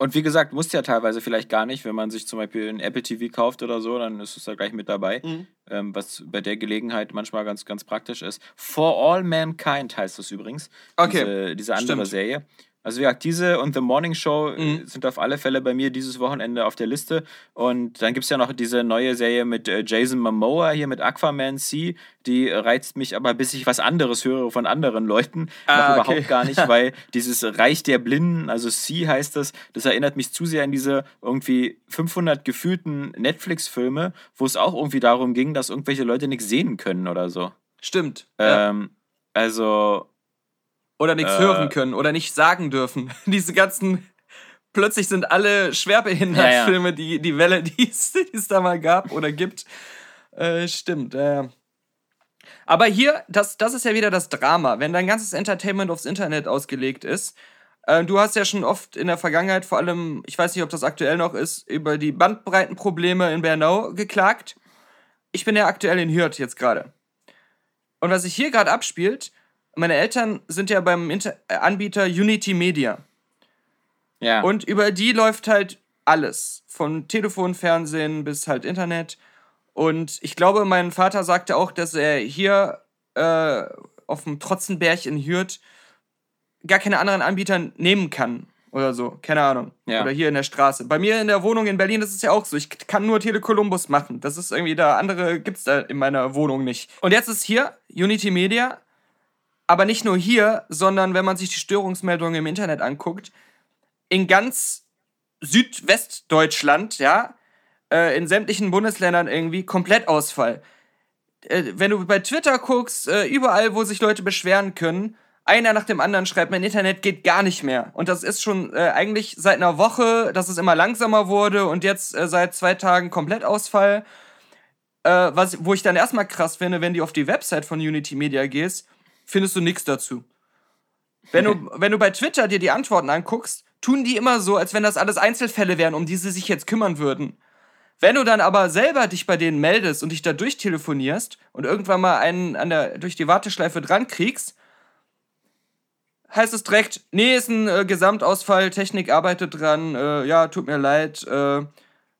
und wie gesagt, muss ja teilweise vielleicht gar nicht, wenn man sich zum Beispiel ein Apple TV kauft oder so, dann ist es da gleich mit dabei, mhm. ähm, was bei der Gelegenheit manchmal ganz, ganz praktisch ist. For All Mankind heißt das übrigens, okay. diese, diese andere Stimmt. Serie. Also ja, diese und The Morning Show mhm. sind auf alle Fälle bei mir dieses Wochenende auf der Liste. Und dann gibt es ja noch diese neue Serie mit äh, Jason Momoa hier mit Aquaman C. Die reizt mich aber, bis ich was anderes höre von anderen Leuten, ah, noch okay. überhaupt gar nicht, *laughs* weil dieses Reich der Blinden, also C heißt das, das erinnert mich zu sehr an diese irgendwie 500 gefühlten Netflix-Filme, wo es auch irgendwie darum ging, dass irgendwelche Leute nichts sehen können oder so. Stimmt. Ähm, ja. Also oder nichts äh, hören können oder nicht sagen dürfen. *laughs* Diese ganzen, plötzlich sind alle schwerbehindert ja, ja. Die, die Welle, *laughs* die es da mal gab oder gibt. Äh, stimmt, äh. Aber hier, das, das ist ja wieder das Drama. Wenn dein ganzes Entertainment aufs Internet ausgelegt ist, äh, du hast ja schon oft in der Vergangenheit, vor allem, ich weiß nicht, ob das aktuell noch ist, über die Bandbreitenprobleme in Bernau geklagt. Ich bin ja aktuell in Hürth jetzt gerade. Und was sich hier gerade abspielt, meine Eltern sind ja beim Inter äh, Anbieter Unity Media. Ja. Und über die läuft halt alles. Von Telefon, Fernsehen bis halt Internet. Und ich glaube, mein Vater sagte auch, dass er hier äh, auf dem Trotzenberg in Hürth gar keine anderen Anbieter nehmen kann. Oder so, keine Ahnung. Ja. Oder hier in der Straße. Bei mir in der Wohnung in Berlin ist es ja auch so. Ich kann nur Telekolumbus machen. Das ist irgendwie da. Andere gibt es da in meiner Wohnung nicht. Und jetzt ist hier Unity Media aber nicht nur hier, sondern wenn man sich die Störungsmeldungen im Internet anguckt, in ganz Südwestdeutschland, ja, äh, in sämtlichen Bundesländern irgendwie Komplettausfall. Äh, wenn du bei Twitter guckst, äh, überall, wo sich Leute beschweren können, einer nach dem anderen schreibt, mein Internet geht gar nicht mehr. Und das ist schon eigentlich seit einer Woche, dass es immer langsamer wurde und jetzt seit zwei Tagen Komplettausfall. Äh, was, wo ich dann erstmal krass finde, wenn du auf die Website von Unity Media gehst, findest du nichts dazu. Wenn du, wenn du bei Twitter dir die Antworten anguckst, tun die immer so, als wenn das alles Einzelfälle wären, um die sie sich jetzt kümmern würden. Wenn du dann aber selber dich bei denen meldest und dich da durchtelefonierst und irgendwann mal einen an der, durch die Warteschleife dran kriegst, heißt es direkt, nee, ist ein äh, Gesamtausfall, Technik arbeitet dran, äh, ja, tut mir leid, äh,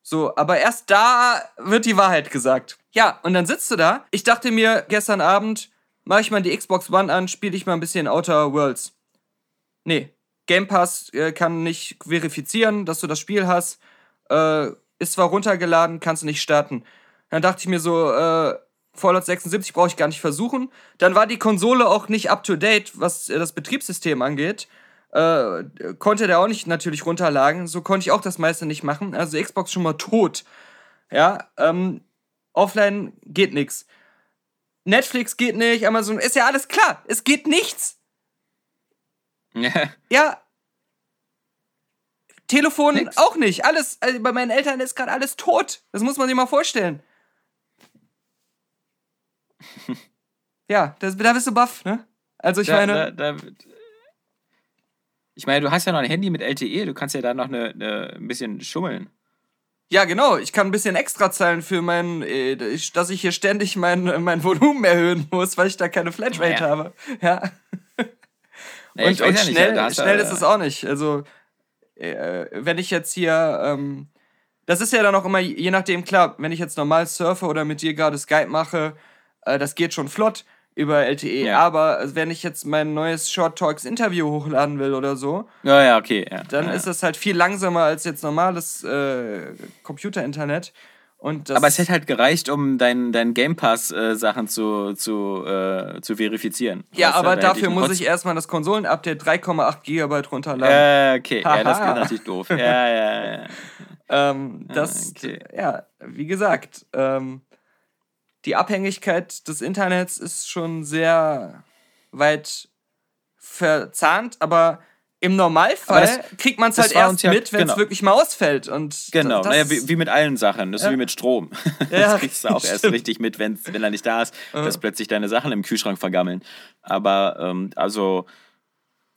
so, aber erst da wird die Wahrheit gesagt. Ja, und dann sitzt du da. Ich dachte mir gestern Abend, mache ich mal die Xbox One an, spiele ich mal ein bisschen Outer Worlds. Nee, Game Pass äh, kann nicht verifizieren, dass du das Spiel hast. Äh, ist zwar runtergeladen, kannst du nicht starten. Dann dachte ich mir so, äh, Fallout 76 brauche ich gar nicht versuchen. Dann war die Konsole auch nicht up to date, was äh, das Betriebssystem angeht. Äh, konnte der auch nicht natürlich runterladen. So konnte ich auch das meiste nicht machen. Also Xbox schon mal tot. Ja, ähm, offline geht nichts. Netflix geht nicht, Amazon, ist ja alles klar. Es geht nichts. Ja. *laughs* Ja. Telefon Nix. auch nicht. Alles, also bei meinen Eltern ist gerade alles tot. Das muss man sich mal vorstellen. *laughs* ja, das, da bist du baff, ne? Also ich da, meine. Da, da, ich meine, du hast ja noch ein Handy mit LTE, du kannst ja da noch eine, eine, ein bisschen schummeln. Ja, genau. Ich kann ein bisschen extra zahlen für mein, äh, dass ich hier ständig mein, mein Volumen erhöhen muss, weil ich da keine Flatrate ja. habe. Ja. *laughs* Nee, und, und schnell, ja nicht, schnell ist es auch nicht. Also, äh, wenn ich jetzt hier, ähm, das ist ja dann auch immer, je nachdem, klar, wenn ich jetzt normal surfe oder mit dir gerade Skype mache, äh, das geht schon flott über LTE. Ja. Aber wenn ich jetzt mein neues Short Talks Interview hochladen will oder so, ja, ja, okay, ja. dann ja, ist das halt viel langsamer als jetzt normales äh, Computer-Internet. Aber es hätte halt gereicht, um deinen dein Game Pass-Sachen äh, zu, zu, äh, zu verifizieren. Ja, weißt aber dafür muss ich erstmal das Konsolen-Update 3,8 GB runterladen. Äh, okay, ja, das *laughs* ist natürlich doof. ja, ja, ja. ähm, das, okay. ja, wie gesagt, ähm, die Abhängigkeit des Internets ist schon sehr weit verzahnt, aber im Normalfall das, kriegt man es halt erst ja, mit, wenn es genau. wirklich mal ausfällt. Und genau, naja, wie, wie, mit allen Sachen. Das ist wie mit Strom. *laughs* Ja, das kriegst du auch erst richtig mit, wenn er nicht da ist, dass plötzlich deine Sachen im Kühlschrank vergammeln. Aber ähm, also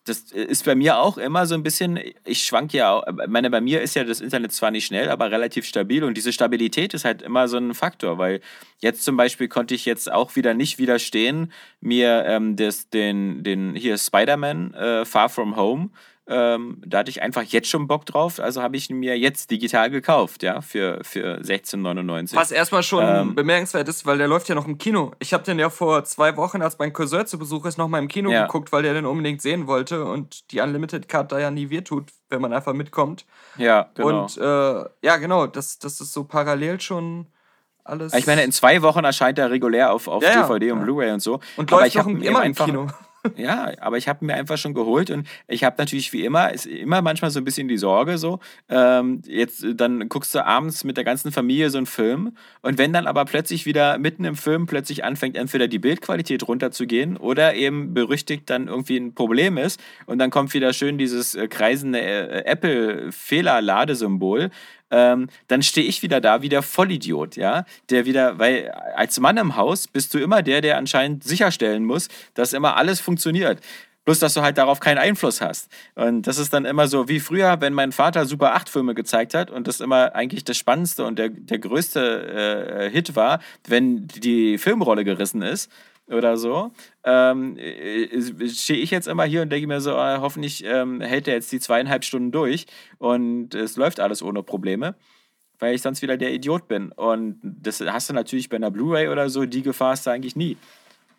das ist bei mir auch immer so ein bisschen, ich schwanke ja ich meine, bei mir ist ja das Internet zwar nicht schnell, aber relativ stabil und diese Stabilität ist halt immer so ein Faktor, weil jetzt zum Beispiel konnte ich jetzt auch wieder nicht widerstehen, mir ähm, das, den, den hier Spider-Man äh, Far From Home ähm, da hatte ich einfach jetzt schon Bock drauf, also habe ich ihn mir jetzt digital gekauft, ja, für, für 16,99. Was erstmal schon ähm, bemerkenswert ist, weil der läuft ja noch im Kino. Ich habe den ja vor zwei Wochen, als mein Cousin zu Besuch ist, nochmal im Kino ja. geguckt, weil der den unbedingt sehen wollte und die Unlimited Card da ja nie wehtut, wenn man einfach mitkommt. Ja, genau. Und äh, ja, genau, das, das ist so parallel schon alles. Ich meine, in zwei Wochen erscheint er regulär auf, auf ja, DVD und Blu-ray und so. Und läuft noch immer im Kino. Ja, aber ich habe mir einfach schon geholt und ich habe natürlich wie immer, ist immer manchmal so ein bisschen die Sorge so, ähm, jetzt dann guckst du abends mit der ganzen Familie so einen Film und wenn dann aber plötzlich wieder mitten im Film plötzlich anfängt entweder die Bildqualität runterzugehen oder eben berüchtigt dann irgendwie ein Problem ist und dann kommt wieder schön dieses äh, kreisende äh, Apple-Fehler-Ladesymbol, ähm, dann stehe ich wieder da wie der Vollidiot, ja, der wieder, weil als Mann im Haus bist du immer der, der anscheinend sicherstellen muss, dass immer alles funktioniert. Bloß, dass du halt darauf keinen Einfluss hast. Und das ist dann immer so wie früher, wenn mein Vater Super 8 Filme gezeigt hat und das immer eigentlich das Spannendste und der, der größte äh, Hit war, wenn die Filmrolle gerissen ist oder so, ähm, äh, stehe ich jetzt immer hier und denke mir so, äh, hoffentlich ähm, hält er jetzt die zweieinhalb Stunden durch und es läuft alles ohne Probleme, weil ich sonst wieder der Idiot bin. Und das hast du natürlich bei einer Blu-ray oder so, die Gefahr hast du eigentlich nie.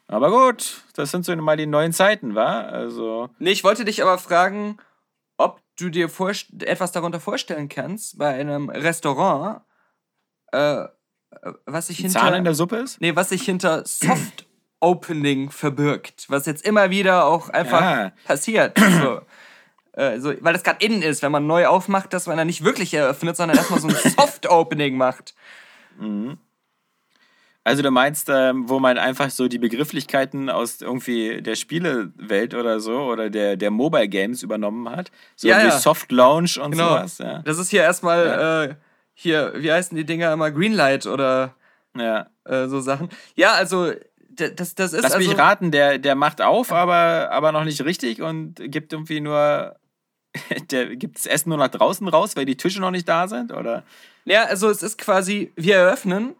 Aber gut, das sind so mal die neuen Zeiten, wa? Also. Nee, ich wollte dich aber fragen, ob du dir etwas darunter vorstellen kannst, bei einem Restaurant, äh, was sich hinter. Zahn in der Suppe ist? Nee, was sich hinter *clears throat* Soft Opening verbirgt, was jetzt immer wieder auch einfach ja. passiert. *clears throat* So. Äh, so, weil das gerade innen ist, wenn man neu aufmacht, dass man dann nicht wirklich eröffnet, sondern erstmal so ein *laughs* Soft-Opening macht. Mhm. Also du meinst, ähm, wo man einfach so die Begrifflichkeiten aus irgendwie der Spielewelt oder so oder der, der Mobile Games übernommen hat. So ja, wie ja. Soft Launch und genau. sowas. Ja. Das ist hier erstmal, ja. äh, hier, wie heißen die Dinger immer? Greenlight oder äh, so Sachen. Ja, also das, das ist Lass also mich raten, der, der macht auf, aber, aber noch nicht richtig und gibt irgendwie nur. *laughs* Der gibt das Essen nur nach draußen raus, weil die Tische noch nicht da sind, oder? Ja, also es ist quasi, wir eröffnen,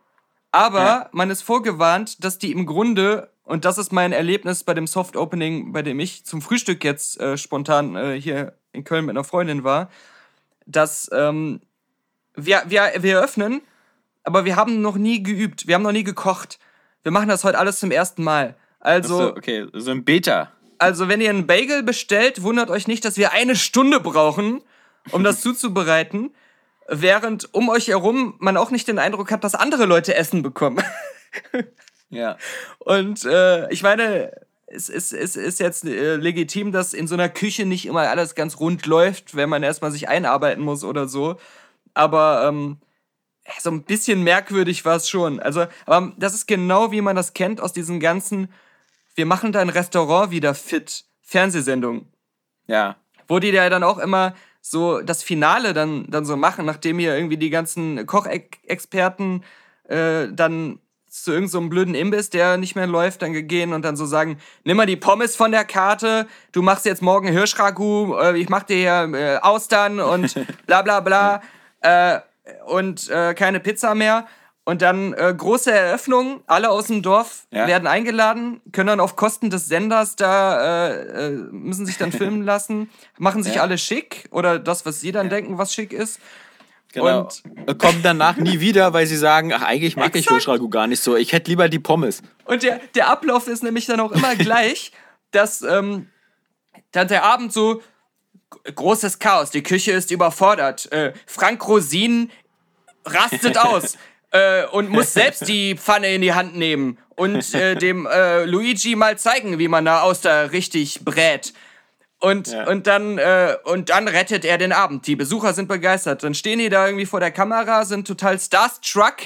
aber ja. man ist vorgewarnt, dass die im Grunde, und das ist mein Erlebnis bei dem Soft Opening, bei dem ich zum Frühstück jetzt äh, spontan äh, hier in Köln mit einer Freundin war, dass ähm, wir, wir, wir eröffnen, aber wir haben noch nie geübt, wir haben noch nie gekocht. Wir machen das heute alles zum ersten Mal. Also. So, okay, so ein Beta. Also, wenn ihr einen Bagel bestellt, wundert euch nicht, dass wir eine Stunde brauchen, um das *laughs* zuzubereiten. Während um euch herum man auch nicht den Eindruck hat, dass andere Leute Essen bekommen. *laughs* ja. Und äh, ich meine, es ist, es ist jetzt äh, legitim, dass in so einer Küche nicht immer alles ganz rund läuft, wenn man erstmal sich einarbeiten muss oder so. Aber ähm, so ein bisschen merkwürdig war es schon. Also, aber das ist genau wie man das kennt aus diesen ganzen, wir machen dein Restaurant wieder fit, Fernsehsendungen. Ja. Wo die ja dann auch immer so das Finale dann, dann so machen, nachdem hier irgendwie die ganzen Kochexperten äh, dann zu irgendeinem so blöden Imbiss, der nicht mehr läuft, dann gehen und dann so sagen, nimm mal die Pommes von der Karte, du machst jetzt morgen Hirschragout, äh, ich mach dir hier äh, Austern und *laughs* bla bla bla. äh, und äh, keine Pizza mehr. Und dann äh, große Eröffnung, alle aus dem Dorf ja. werden eingeladen, können dann auf Kosten des Senders da, äh, äh müssen sich dann *laughs* filmen lassen, machen sich ja. alle schick oder das, was sie dann ja. denken, was schick ist. Genau. Und kommen danach nie wieder, weil sie sagen, ach, eigentlich mag Exakt. ich Hirschragout gar nicht so, ich hätte lieber die Pommes. Und der, der Ablauf ist nämlich dann auch immer *laughs* gleich, dass ähm, dann der Abend so, großes Chaos, die Küche ist überfordert. Äh, Frank Rosin rastet aus *laughs* äh, und muss selbst die Pfanne in die Hand nehmen und äh, dem äh, Luigi mal zeigen, wie man da aus da richtig brät. Und, ja. und, dann, äh, und dann rettet er den Abend. Die Besucher sind begeistert. Dann stehen die da irgendwie vor der Kamera, sind total starstruck,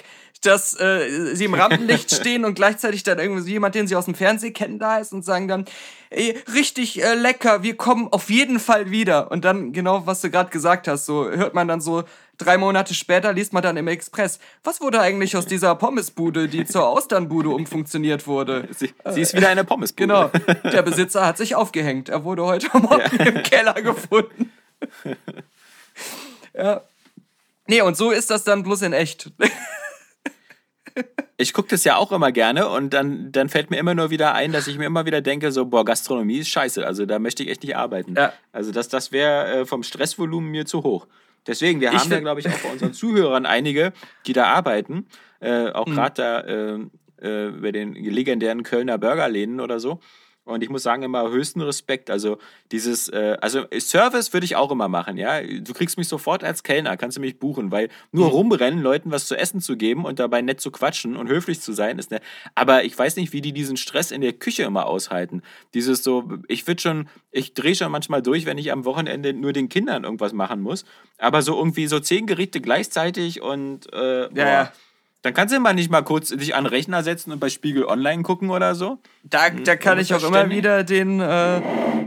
dass äh, sie im Rampenlicht stehen und gleichzeitig dann irgendwie jemand, den sie aus dem Fernsehen kennen, da ist und sagen dann, ey, richtig äh, lecker, wir kommen auf jeden Fall wieder. Und dann genau, was du gerade gesagt hast, so hört man dann so drei Monate später, liest man dann im Express, was wurde eigentlich aus dieser Pommesbude, die zur Austernbude umfunktioniert wurde? Sie, sie ist wieder eine Pommesbude. Genau, der Besitzer hat sich aufgehängt. Er wurde heute Morgen ja. im Keller gefunden. ja. Nee, und so ist das dann bloß in echt. Ich gucke das ja auch immer gerne und dann, dann fällt mir immer nur wieder ein, dass ich mir immer wieder denke, so, boah, Gastronomie ist scheiße, also da möchte ich echt nicht arbeiten. Ja. Also das, das wäre äh, vom Stressvolumen mir zu hoch. Deswegen, wir haben ja, glaube ich, auch bei unseren Zuhörern einige, die da arbeiten, äh, auch gerade mhm. da äh, äh, bei den legendären Kölner Burgerläden oder so. Und ich muss sagen, immer höchsten Respekt. Also dieses, äh, also Service würde ich auch immer machen, ja. Du kriegst mich sofort als Kellner, kannst du mich buchen, weil nur mhm. rumrennen, Leuten was zu essen zu geben und dabei nett zu quatschen und höflich zu sein, ist ne. Aber ich weiß nicht, wie die diesen Stress in der Küche immer aushalten. Dieses so, ich würde schon, ich drehe schon manchmal durch, wenn ich am Wochenende nur den Kindern irgendwas machen muss. Aber so irgendwie so zehn Gerichte gleichzeitig und äh, ja, ja. Dann kannst du mal nicht mal kurz dich an den Rechner setzen und bei Spiegel Online gucken oder so. Da, da kann ich auch immer wieder den äh,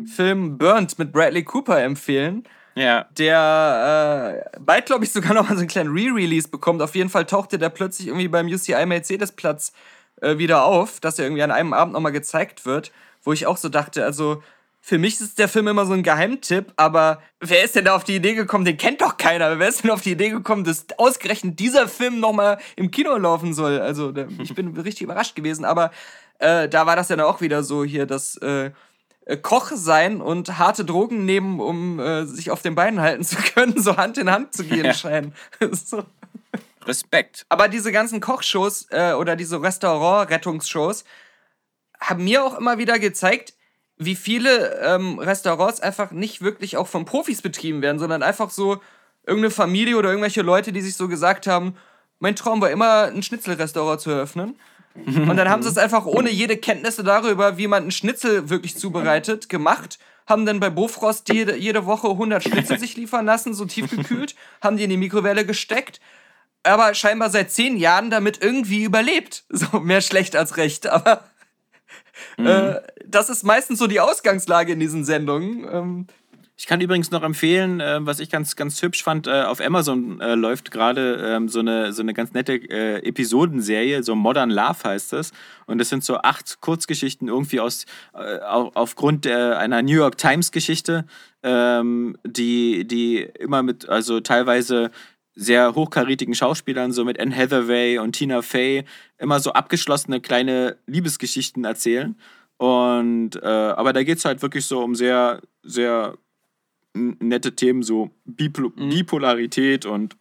Film Burnt mit Bradley Cooper empfehlen. Ja. Der äh, bald, glaube ich, sogar noch mal so einen kleinen Re-Release bekommt. Auf jeden Fall tauchte der plötzlich irgendwie beim UCI Mercedes-Platz äh, wieder auf, dass er irgendwie an einem Abend nochmal gezeigt wird. Wo ich auch so dachte, also für mich ist der Film immer so ein Geheimtipp, aber wer ist denn da auf die Idee gekommen? Den kennt doch keiner. Wer ist denn auf die Idee gekommen, dass ausgerechnet dieser Film nochmal im Kino laufen soll? Also, *laughs* ich bin richtig überrascht gewesen, aber äh, da war das ja dann auch wieder so hier, dass äh, Koch sein und harte Drogen nehmen, um äh, sich auf den Beinen halten zu *laughs* können, so Hand in Hand zu gehen ja. scheinen. *laughs* so. Respekt. Aber diese ganzen Kochshows äh, oder diese Restaurant-Rettungsshows haben mir auch immer wieder gezeigt, wie viele ähm, Restaurants einfach nicht wirklich auch von Profis betrieben werden, sondern einfach so irgendeine Familie oder irgendwelche Leute, die sich so gesagt haben, mein Traum war immer, ein Schnitzelrestaurant zu eröffnen. *laughs* Und dann haben sie es einfach ohne jede Kenntnisse darüber, wie man einen Schnitzel wirklich zubereitet, gemacht. Haben dann bei Bofrost jede, jede Woche 100 Schnitzel sich liefern lassen, so tiefgekühlt. *laughs* haben die in die Mikrowelle gesteckt. Aber scheinbar seit zehn Jahren damit irgendwie überlebt. So mehr schlecht als recht. Aber Mhm. Äh, das ist meistens so die Ausgangslage in diesen Sendungen. Ähm, ich kann übrigens noch empfehlen, äh, was ich ganz, ganz hübsch fand, äh, auf Amazon äh, läuft gerade ähm, so, eine, so eine ganz nette äh, Episodenserie, so Modern Love heißt das. Und das sind so acht Kurzgeschichten irgendwie aus, äh, aufgrund einer New York Times Geschichte, ähm, die, die immer mit, also teilweise sehr hochkarätigen Schauspielern, so mit Anne Hathaway und Tina Fey, immer so abgeschlossene kleine Liebesgeschichten erzählen. Und äh, aber da geht es halt wirklich so um sehr, sehr nette Themen, so Bipol mhm. Bipolarität und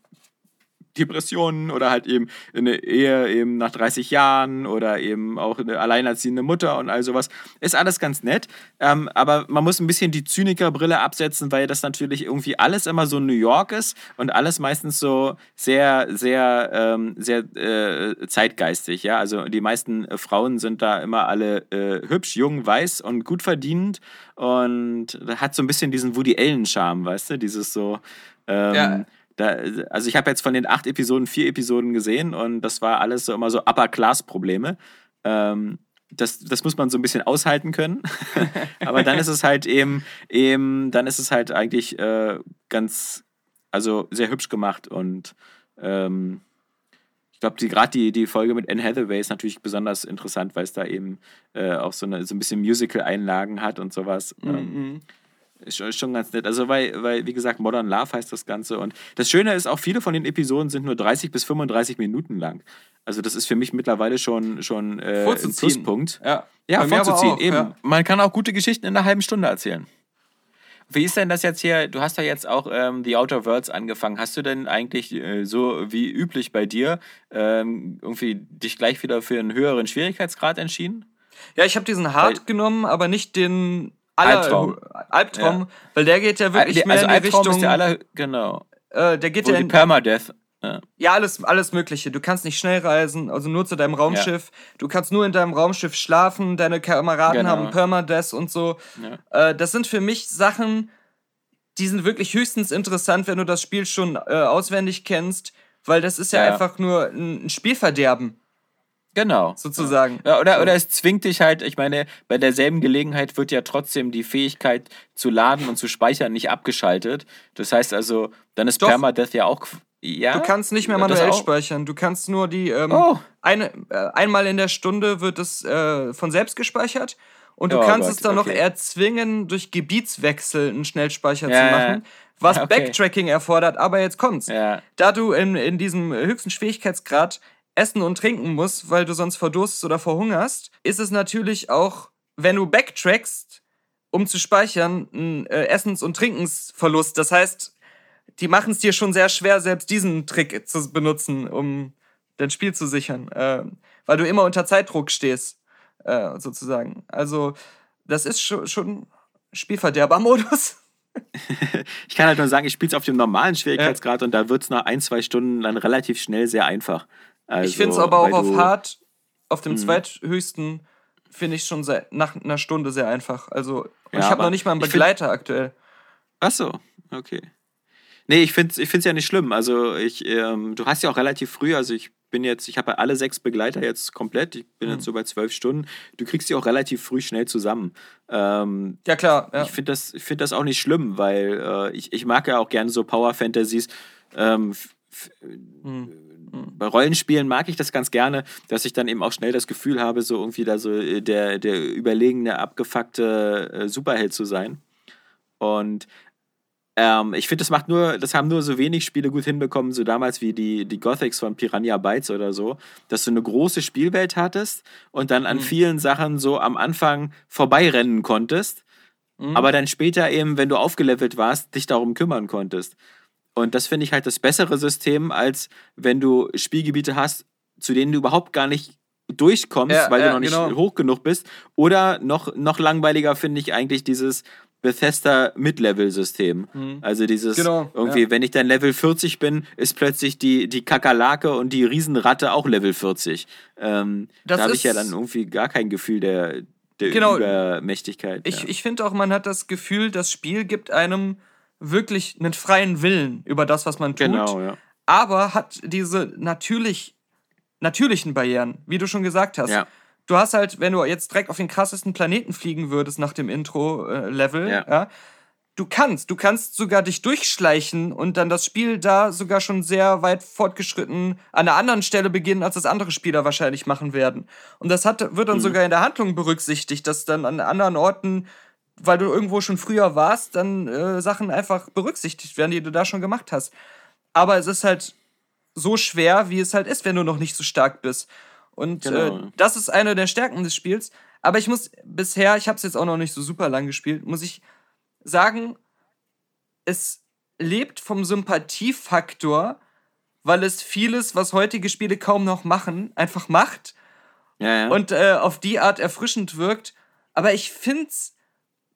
Depressionen oder halt eben eine Ehe eben nach 30 Jahren oder eben auch eine alleinerziehende Mutter und all sowas. Ist alles ganz nett, ähm, aber man muss ein bisschen die Zynikerbrille absetzen, weil das natürlich irgendwie alles immer so New York ist und alles meistens so sehr, sehr, ähm, sehr äh, zeitgeistig. Ja, also die meisten Frauen sind da immer alle äh, hübsch, jung, weiß und gut verdienend und hat so ein bisschen diesen Woody Allen-Charme, weißt du, dieses so. Ähm, ja da, also ich habe jetzt von den acht Episoden vier Episoden gesehen und das war alles so immer so Upper-Class-Probleme. Ähm, das, das muss man so ein bisschen aushalten können. *laughs* Aber dann ist es halt eben, eben, dann ist es halt eigentlich äh, ganz, also sehr hübsch gemacht und ähm, ich glaube, gerade die, die Folge mit Anne Hathaway ist natürlich besonders interessant, weil es da eben äh, auch so, eine, so ein bisschen Musical-Einlagen hat und sowas. Mhm. Ähm, ist schon ganz nett. Also, weil, weil, wie gesagt, Modern Love heißt das Ganze. Und das Schöne ist auch, viele von den Episoden sind nur 30 bis 35 Minuten lang. Also, das ist für mich mittlerweile schon, schon äh, ein Pluspunkt. Ja, ja vorzuziehen. Auch, eben. Ja. Man kann auch gute Geschichten in einer halben Stunde erzählen. Wie ist denn das jetzt hier? Du hast ja jetzt auch ähm, The Outer Worlds angefangen. Hast du denn eigentlich äh, so wie üblich bei dir ähm, irgendwie dich gleich wieder für einen höheren Schwierigkeitsgrad entschieden? Ja, ich habe diesen Hard Weil, genommen, aber nicht den aller Albtraum, Albtraum ja. weil der geht ja wirklich mehr also in die Albtraum Richtung. Ist der aller, genau. Äh, der geht Wo ja in Permadeath. Ja. ja, alles, alles Mögliche. Du kannst nicht schnell reisen, also nur zu deinem Raumschiff. Ja. Du kannst nur in deinem Raumschiff schlafen. Deine Kameraden genau. haben Permadeath und so. Äh, das sind für mich Sachen, die sind wirklich höchstens interessant, wenn du das Spiel schon äh, auswendig kennst. weil das ist ja, ja. einfach nur ein Spielverderben. Genau. Sozusagen. Ja, oder, oder es zwingt dich halt, ich meine, bei derselben Gelegenheit wird ja trotzdem die Fähigkeit zu laden und zu speichern nicht abgeschaltet. Das heißt also, dann ist Doch. Permadeath ja auch. Ja, du kannst nicht mehr manuell speichern. Du kannst nur die. Ähm, oh. eine, äh, einmal in der Stunde wird es äh, von selbst gespeichert. Und du oh kannst Gott, es dann okay. noch erzwingen, durch Gebietswechsel einen Schnellspeicher ja, zu machen. Was okay. Backtracking erfordert, aber jetzt kommt's. Ja. Da du in, in diesem höchsten Schwierigkeitsgrad essen und trinken musst, weil du sonst verdurstest oder verhungerst, ist es natürlich auch, wenn du backtrackst, um zu speichern, ein äh, Essens- und Trinkensverlust. Das heißt, die machen es dir schon sehr schwer, selbst diesen Trick zu benutzen, um dein Spiel zu sichern, äh, weil du immer unter Zeitdruck stehst, äh, sozusagen. Also, das ist schon, schon Spielverderber-Modus. *laughs* ich kann halt nur sagen, ich spiele es auf dem normalen Schwierigkeitsgrad ja. und da wird es nach ein, zwei Stunden dann relativ schnell sehr einfach. Also, ich finde es aber auch auf hart, auf dem mh. zweithöchsten, finde ich schon sehr, nach einer Stunde sehr einfach. Also, ja, ich habe noch nicht mal einen Begleiter find, aktuell. Ach so, okay. Nee, ich finde es ich ja nicht schlimm. Also, ich, ähm, du hast ja auch relativ früh, also ich bin jetzt, ich habe alle sechs Begleiter jetzt komplett. Ich bin mhm. jetzt so bei zwölf Stunden. Du kriegst die auch relativ früh schnell zusammen. Ähm, ja, klar. Ja. Ich finde das, find das auch nicht schlimm, weil äh, ich, ich mag ja auch gerne so Power Fantasies. Ähm, mhm bei Rollenspielen mag ich das ganz gerne, dass ich dann eben auch schnell das Gefühl habe, so irgendwie da so äh, der, der überlegene, abgefuckte äh, Superheld zu sein. Und ähm, ich finde, das macht nur, das haben nur so wenig Spiele gut hinbekommen, so damals wie die, die Gothics von Piranha Bytes oder so, dass du eine große Spielwelt hattest und dann an mhm. vielen Sachen so am Anfang vorbeirennen konntest, mhm. aber dann später eben, wenn du aufgelevelt warst, dich darum kümmern konntest. Und das finde ich halt das bessere System, als wenn du Spielgebiete hast, zu denen du überhaupt gar nicht durchkommst, ja, weil ja, du noch nicht genau. hoch genug bist. Oder noch, noch langweiliger finde ich eigentlich dieses Bethesda Mid-Level-System. Mhm. Also dieses genau, irgendwie, ja. wenn ich dann Level 40 bin, ist plötzlich die, die Kakerlake und die Riesenratte auch Level 40. Ähm, da habe ich ja dann irgendwie gar kein Gefühl der, der genau. Übermächtigkeit. Ich, ich finde auch, man hat das Gefühl, das Spiel gibt einem wirklich einen freien Willen über das, was man tut. Genau, ja. Aber hat diese natürlich, natürlichen Barrieren, wie du schon gesagt hast. Ja. Du hast halt, wenn du jetzt direkt auf den krassesten Planeten fliegen würdest nach dem Intro-Level, ja. ja. du kannst, du kannst sogar dich durchschleichen und dann das Spiel da sogar schon sehr weit fortgeschritten an einer anderen Stelle beginnen, als das andere Spieler wahrscheinlich machen werden. Und das hat, wird dann mhm. sogar in der Handlung berücksichtigt, dass dann an anderen Orten weil du irgendwo schon früher warst, dann äh, Sachen einfach berücksichtigt werden, die du da schon gemacht hast. Aber es ist halt so schwer, wie es halt ist, wenn du noch nicht so stark bist. Und äh, genau. äh, das ist eine der Stärken des Spiels. Aber ich muss bisher, ich habe es jetzt auch noch nicht so super lang gespielt, muss ich sagen, es lebt vom Sympathiefaktor, weil es vieles, was heutige Spiele kaum noch machen, einfach macht. Ja, ja. Und äh, auf die Art erfrischend wirkt. Aber ich finde es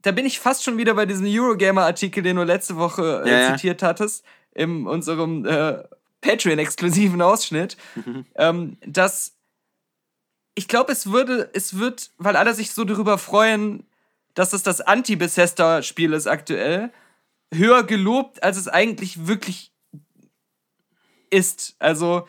da bin ich fast schon wieder bei diesem Eurogamer-Artikel, den du letzte Woche äh, ja, zitiert hattest, in unserem äh, Patreon-exklusiven Ausschnitt, mhm. ähm, dass ich glaube, es würde, es wird, weil alle sich so darüber freuen, dass es das Anti-Bethesda-Spiel ist aktuell, höher gelobt, als es eigentlich wirklich ist. Also,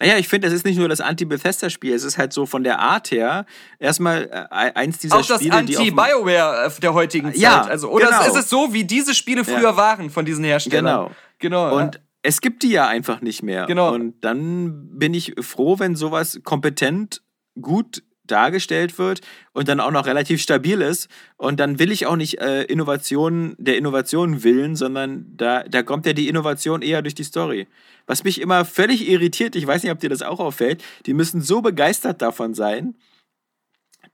naja, ich finde, es ist nicht nur das Anti-Bethesda-Spiel, es ist halt so von der Art her erstmal äh, eins dieser auch Spiele, das Anti-BioWare der heutigen Zeit. Ja, also, oder genau. ist es so, wie diese Spiele früher ja. waren von diesen Herstellern? Genau. Genau. Und ja. es gibt die ja einfach nicht mehr. Genau. Und dann bin ich froh, wenn sowas kompetent, gut dargestellt wird und dann auch noch relativ stabil ist. Und dann will ich auch nicht äh, Innovation der Innovation willen, sondern da, da kommt ja die Innovation eher durch die Story. Was mich immer völlig irritiert, ich weiß nicht, ob dir das auch auffällt, die müssen so begeistert davon sein,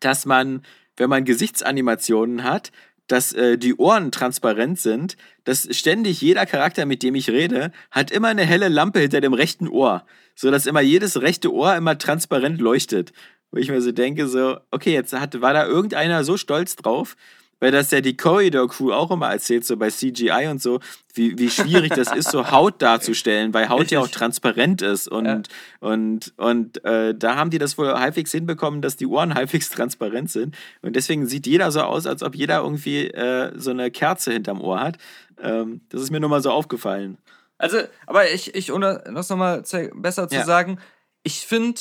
dass man, wenn man Gesichtsanimationen hat, dass äh, die Ohren transparent sind, dass ständig jeder Charakter, mit dem ich rede, hat immer eine helle Lampe hinter dem rechten Ohr, so dass immer jedes rechte Ohr immer transparent leuchtet wo ich mir so denke, so, okay, jetzt hat, war da irgendeiner so stolz drauf, weil das ja die Corridor Crew auch immer erzählt, so bei CGI und so, wie, wie schwierig das ist, so Haut darzustellen, weil Haut Richtig. ja auch transparent ist. Und, ja. und, und äh, da haben die das wohl halbwegs hinbekommen, dass die Ohren *laughs* halbwegs transparent sind. Und deswegen sieht jeder so aus, als ob jeder irgendwie äh, so eine Kerze hinterm Ohr hat. Ähm, das ist mir nur mal so aufgefallen. Also, aber ich, ich um das nochmal besser zu ja. sagen, ich finde,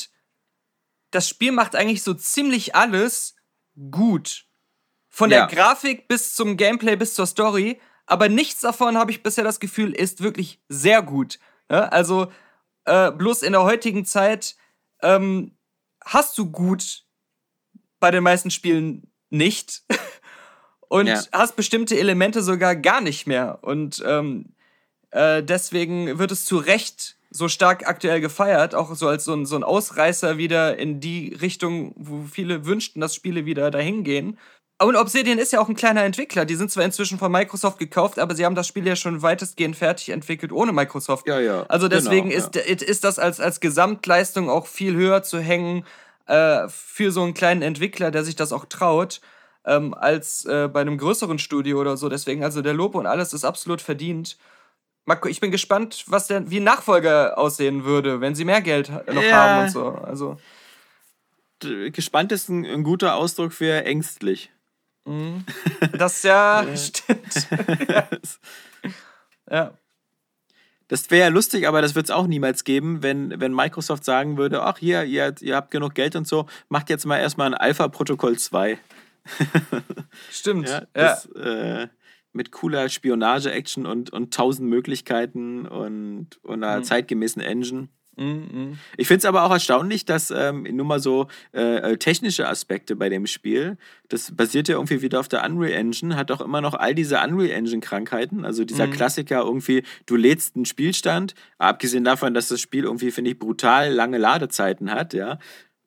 das Spiel macht eigentlich so ziemlich alles gut. Von ja. der Grafik bis zum Gameplay bis zur Story. Aber nichts davon, habe ich bisher das Gefühl, ist wirklich sehr gut. Ja, also, äh, bloß in der heutigen Zeit ähm, hast du gut bei den meisten Spielen nicht. *laughs* Und ja. hast bestimmte Elemente sogar gar nicht mehr. Und ähm, äh, deswegen wird es zu Recht so stark aktuell gefeiert, auch so als so ein, so ein Ausreißer wieder in die Richtung, wo viele wünschten, dass Spiele wieder dahin gehen. Und Obsidian ist ja auch ein kleiner Entwickler. Die sind zwar inzwischen von Microsoft gekauft, aber sie haben das Spiel ja schon weitestgehend fertig entwickelt ohne Microsoft. Ja, ja. Also deswegen genau, ist, ja. ist das als, als Gesamtleistung auch viel höher zu hängen äh, für so einen kleinen Entwickler, der sich das auch traut, ähm, als äh, bei einem größeren Studio oder so. Deswegen, also der Lob und alles ist absolut verdient. Ich bin gespannt, was der, wie ein Nachfolger aussehen würde, wenn sie mehr Geld noch ja. haben und so. Also. Gespannt ist ein, ein guter Ausdruck für ängstlich. Mhm. *laughs* Das ja, stimmt. ja. *laughs* ja. Das wäre ja lustig, aber das wird es auch niemals geben, wenn, wenn Microsoft sagen würde, ach hier, ihr, ihr habt genug Geld und so, macht jetzt mal erstmal ein Alpha-Protokoll 2. Stimmt. *laughs* ja, das, ja. Äh, mit cooler Spionage-Action und, und tausend Möglichkeiten und, und einer mhm. zeitgemäßen Engine. Mhm. Ich finde es aber auch erstaunlich, dass ähm, nur mal so äh, äh, technische Aspekte bei dem Spiel, das basiert ja irgendwie wieder auf der Unreal Engine, hat auch immer noch all diese Unreal Engine-Krankheiten. Also dieser mhm. Klassiker irgendwie, du lädst einen Spielstand, abgesehen davon, dass das Spiel irgendwie, finde ich, brutal lange Ladezeiten hat, ja.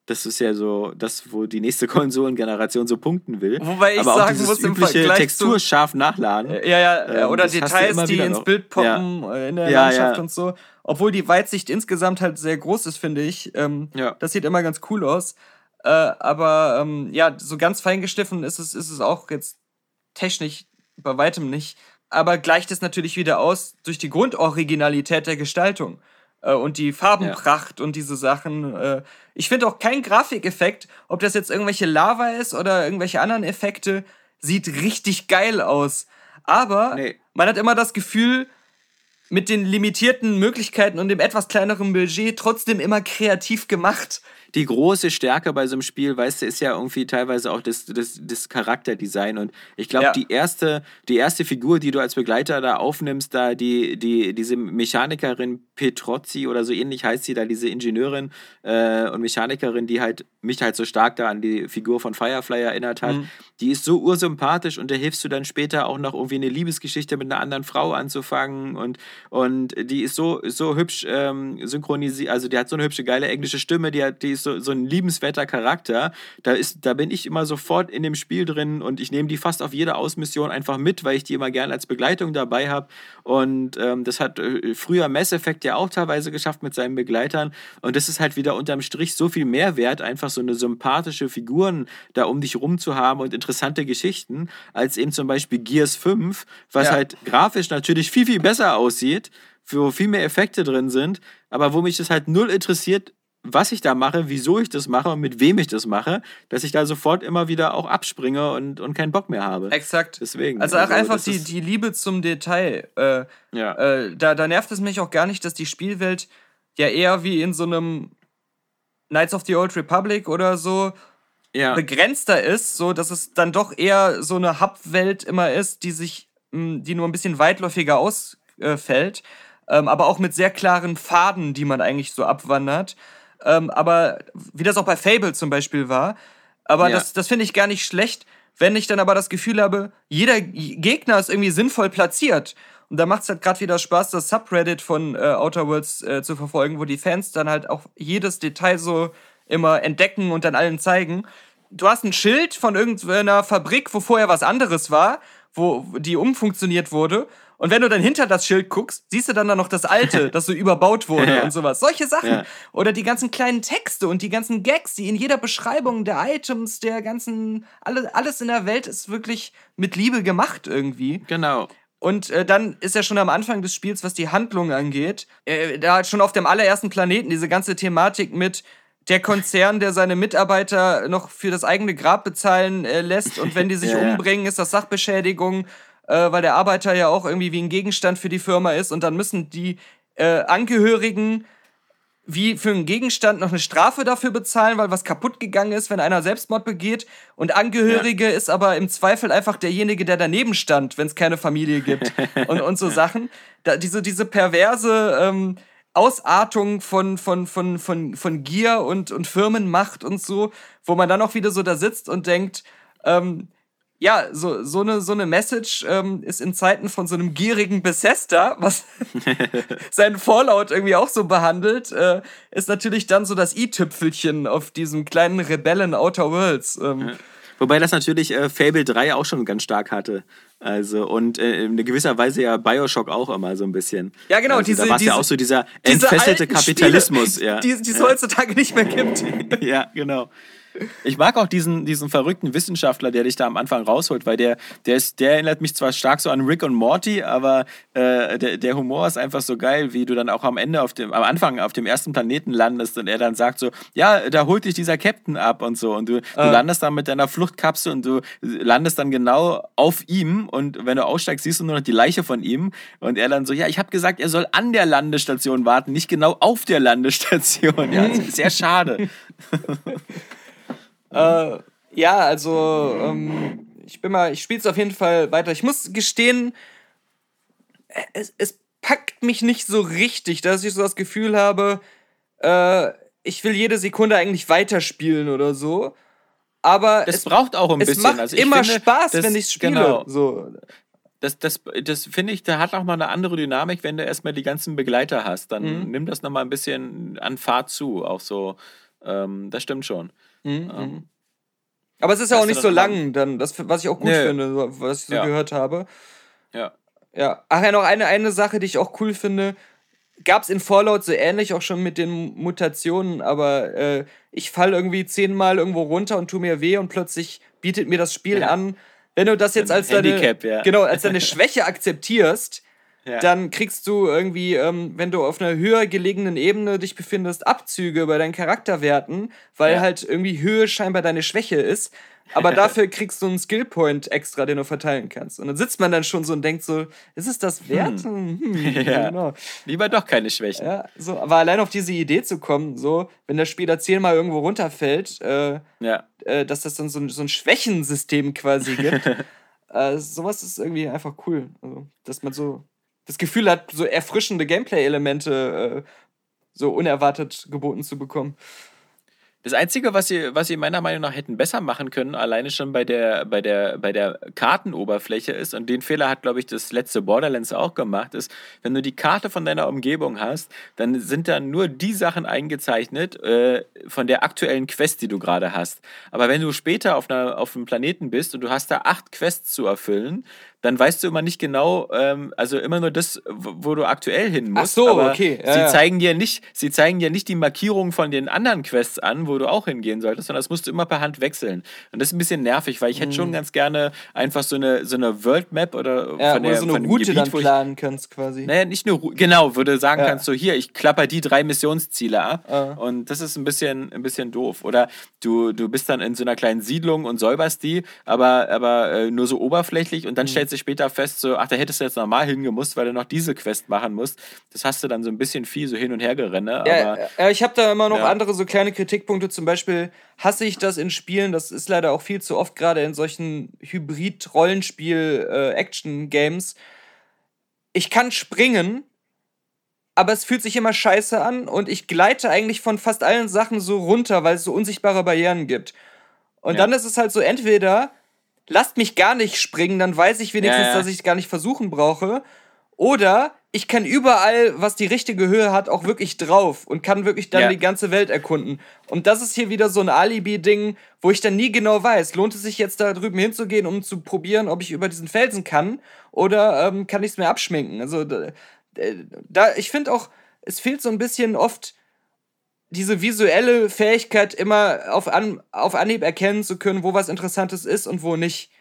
Das ist ja so das, wo die nächste *laughs* Konsolengeneration so punkten will. Wobei ich Aber sagen muss, im Vergleich Textur scharf nachladen. Ja, ja, ähm, oder Details, die ins Bild poppen ja. Äh, in der ja, Landschaft ja. und so. Obwohl die Weitsicht insgesamt halt sehr groß ist, finde ich. Ähm, ja. Das sieht immer ganz cool aus. Äh, aber ähm, ja, so ganz fein gestiffen ist es, ist es auch jetzt technisch bei weitem nicht. Aber gleicht es natürlich wieder aus durch die Grundoriginalität der Gestaltung äh, und die Farbenpracht ja. und diese Sachen. Äh, ich finde auch kein Grafikeffekt, ob das jetzt irgendwelche Lava ist oder irgendwelche anderen Effekte, sieht richtig geil aus. Aber nee. man hat immer das Gefühl, mit den limitierten Möglichkeiten und dem etwas kleineren Budget trotzdem immer kreativ gemacht die große Stärke bei so einem Spiel, weißt du, ist ja irgendwie teilweise auch das, das, das Charakterdesign. Und ich glaube, ja. die, erste, die erste Figur, die du als Begleiter da aufnimmst, da die, die, diese Mechanikerin Petrozzi oder so ähnlich heißt sie, da diese Ingenieurin äh, und Mechanikerin, die halt mich halt so stark da an die Figur von Firefly erinnert hat, mhm. die ist so ursympathisch und da hilfst du dann später auch noch irgendwie eine Liebesgeschichte mit einer anderen Frau anzufangen und, und die ist so, so hübsch ähm, synchronisiert, also die hat so eine hübsche, geile englische Stimme, die, hat, die ist so, so ein liebenswerter Charakter. Da, ist, da bin ich immer sofort in dem Spiel drin und ich nehme die fast auf jede Ausmission einfach mit, weil ich die immer gerne als Begleitung dabei habe. Und ähm, das hat äh, früher Mass Effect ja auch teilweise geschafft mit seinen Begleitern. Und das ist halt wieder unterm Strich so viel Mehrwert, einfach so eine sympathische Figuren da um dich rum zu haben und interessante Geschichten, als eben zum Beispiel Gears 5, was ja. halt grafisch natürlich viel, viel besser aussieht wo viel mehr Effekte drin sind, aber wo mich das halt null interessiert, was ich da mache, wieso ich das mache und mit wem ich das mache, dass ich da sofort immer wieder auch abspringe und, und keinen Bock mehr habe. Exakt. Deswegen. Also auch also, einfach die, die Liebe zum Detail. Äh, ja. Äh, da, da nervt es mich auch gar nicht, dass die Spielwelt ja eher wie in so einem Knights of the Old Republic oder so ja. begrenzter ist, so dass es dann doch eher so eine Hub-Welt immer ist, die sich, hm, die nur ein bisschen weitläufiger ausfällt, ähm, aber auch mit sehr klaren Faden, die man eigentlich so abwandert. Ähm, aber wie das auch bei Fable zum Beispiel war. Aber ja. das, das finde ich gar nicht schlecht, wenn ich dann aber das Gefühl habe, jeder Gegner ist irgendwie sinnvoll platziert. Und da macht es halt gerade wieder Spaß, das Subreddit von äh, Outer Worlds äh, zu verfolgen, wo die Fans dann halt auch jedes Detail so immer entdecken und dann allen zeigen. Du hast ein Schild von irgendeiner Fabrik, wo vorher was anderes war, wo die umfunktioniert wurde. Und wenn du dann hinter das Schild guckst, siehst du dann da noch das alte, *laughs* das so überbaut wurde ja. und sowas. Solche Sachen. Ja. Oder die ganzen kleinen Texte und die ganzen Gags, die in jeder Beschreibung der Items, der ganzen, alle, alles in der Welt ist wirklich mit Liebe gemacht irgendwie. Genau. Und äh, dann ist ja schon am Anfang des Spiels, was die Handlung angeht, äh, da schon auf dem allerersten Planeten diese ganze Thematik mit, der Konzern, der seine Mitarbeiter noch für das eigene Grab bezahlen äh, lässt und wenn die sich *laughs* ja, umbringen, ist das Sachbeschädigung äh, weil der Arbeiter ja auch irgendwie wie ein Gegenstand für die Firma ist und dann müssen die äh, Angehörigen wie für einen Gegenstand noch eine Strafe dafür bezahlen, weil was kaputt gegangen ist, wenn einer Selbstmord begeht. Und Angehörige ja. ist aber im Zweifel einfach derjenige, der daneben stand, wenn es keine Familie gibt *laughs* und, und so Sachen. Da, diese, diese perverse ähm, Ausartung von, von, von, von, von Gier und, und Firmenmacht und so, wo man dann auch wieder so da sitzt und denkt, ähm, ja, so, so, eine, so eine Message ähm, ist in Zeiten von so einem gierigen Bethesda, was *laughs* seinen Fallout irgendwie auch so behandelt, äh, ist natürlich dann so das i-Tüpfelchen auf diesem kleinen Rebellen Outer Worlds. Ähm. Wobei das natürlich äh, Fable 3 auch schon ganz stark hatte. Also, und äh, in gewisser Weise ja Bioshock auch immer so ein bisschen. Ja, genau, also, diese. Da war ja auch so dieser entfesselte Kapitalismus, Spiele, ja. Die, die es ja. heutzutage nicht mehr gibt. *laughs* ja, genau. Ich mag auch diesen, diesen verrückten Wissenschaftler, der dich da am Anfang rausholt, weil der, der, ist, der erinnert mich zwar stark so an Rick und Morty, aber äh, der, der Humor ist einfach so geil, wie du dann auch am Ende auf dem, am Anfang auf dem ersten Planeten landest und er dann sagt so, ja, da holt dich dieser Captain ab und so. Und du, du äh. landest dann mit deiner Fluchtkapsel und du landest dann genau auf ihm und wenn du aussteigst, siehst du nur noch die Leiche von ihm. Und er dann so, ja, ich habe gesagt, er soll an der Landestation warten, nicht genau auf der Landestation. Ja, *laughs* sehr schade. *laughs* Äh, ja, also ähm, ich bin mal, ich spiele es auf jeden Fall weiter. Ich muss gestehen, es, es packt mich nicht so richtig, dass ich so das Gefühl habe, äh, ich will jede Sekunde eigentlich weiterspielen oder so. Aber das es braucht auch ein es bisschen. Macht also immer finde, Spaß, das, wenn ich spiele. Genau. So. Das, das, das finde ich, da hat auch mal eine andere Dynamik, wenn du erstmal die ganzen Begleiter hast. Dann mhm. nimm das nochmal ein bisschen an Fahrt zu. Auch so, ähm, das stimmt schon. Mhm. Ähm, mhm. aber es ist ja auch nicht so lang, dann, das, was ich auch gut nee. finde, was ich so ja. gehört habe. Ja. Ja. Ach ja, noch eine, eine Sache, die ich auch cool finde. Gab es in Fallout so ähnlich auch schon mit den Mutationen, aber äh, ich falle irgendwie zehnmal irgendwo runter und tu mir weh und plötzlich bietet mir das Spiel ja. an, wenn du das jetzt als deine, ja. genau, als deine Schwäche akzeptierst, ja. dann kriegst du irgendwie, ähm, wenn du auf einer höher gelegenen Ebene dich befindest, Abzüge bei deinen Charakterwerten, weil ja. halt irgendwie Höhe scheinbar deine Schwäche ist. Aber *laughs* dafür kriegst du einen Skillpoint extra, den du verteilen kannst. Und dann sitzt man dann schon so und denkt so, ist es das wert? Hm. Hm, *laughs* ja. genau. Lieber doch keine Schwächen. Ja, so, aber allein auf diese Idee zu kommen, so, wenn der Spieler zehnmal irgendwo runterfällt, äh, ja. äh, dass das dann so ein, so ein Schwächensystem quasi gibt. *laughs* äh, sowas ist irgendwie einfach cool. Also, dass man so das Gefühl hat, so erfrischende Gameplay-Elemente äh, so unerwartet geboten zu bekommen. Das Einzige, was sie, was sie meiner Meinung nach hätten besser machen können, alleine schon bei der, bei der, bei der Kartenoberfläche ist, und den Fehler hat, glaube ich, das letzte Borderlands auch gemacht, ist, wenn du die Karte von deiner Umgebung hast, dann sind da nur die Sachen eingezeichnet äh, von der aktuellen Quest, die du gerade hast. Aber wenn du später auf, einer, auf einem Planeten bist und du hast da acht Quests zu erfüllen, dann weißt du immer nicht genau, ähm, also immer nur das, wo du aktuell hin musst. Ach so, aber okay. Ja, sie, ja. Zeigen dir nicht, sie zeigen dir nicht die Markierung von den anderen Quests an, wo du auch hingehen solltest, sondern das musst du immer per Hand wechseln. Und das ist ein bisschen nervig, weil ich hätte schon mhm. ganz gerne einfach so eine, so eine World Map oder ja, von der, so eine von Route Gebiet, dann planen ich, kannst quasi. Naja, nicht nur, genau, du sagen kannst, so hier, ich klapper die drei Missionsziele ab. Ah. Und das ist ein bisschen, ein bisschen doof. Oder du, du bist dann in so einer kleinen Siedlung und säuberst die, aber, aber äh, nur so oberflächlich und dann mhm. Stellst später fest, so, ach, da hättest du jetzt normal hingemusst, weil du noch diese Quest machen musst. Das hast du dann so ein bisschen viel so hin und her gerenne. Ja, aber, ich habe da immer noch ja. andere so kleine Kritikpunkte. Zum Beispiel hasse ich das in Spielen, das ist leider auch viel zu oft, gerade in solchen Hybrid-Rollenspiel-Action-Games. Äh, ich kann springen, aber es fühlt sich immer scheiße an und ich gleite eigentlich von fast allen Sachen so runter, weil es so unsichtbare Barrieren gibt. Und ja. dann ist es halt so, entweder lasst mich gar nicht springen, dann weiß ich wenigstens, ja, ja. dass ich es gar nicht versuchen brauche. Oder ich kann überall, was die richtige Höhe hat, auch wirklich drauf und kann wirklich dann ja. die ganze Welt erkunden. Und das ist hier wieder so ein Alibi-Ding, wo ich dann nie genau weiß, lohnt es sich jetzt da drüben hinzugehen, um zu probieren, ob ich über diesen Felsen kann oder ähm, kann ich es mir abschminken. Also da, ich finde auch, es fehlt so ein bisschen oft diese visuelle Fähigkeit, immer auf, An auf Anhieb erkennen zu können, wo was Interessantes ist und wo nicht.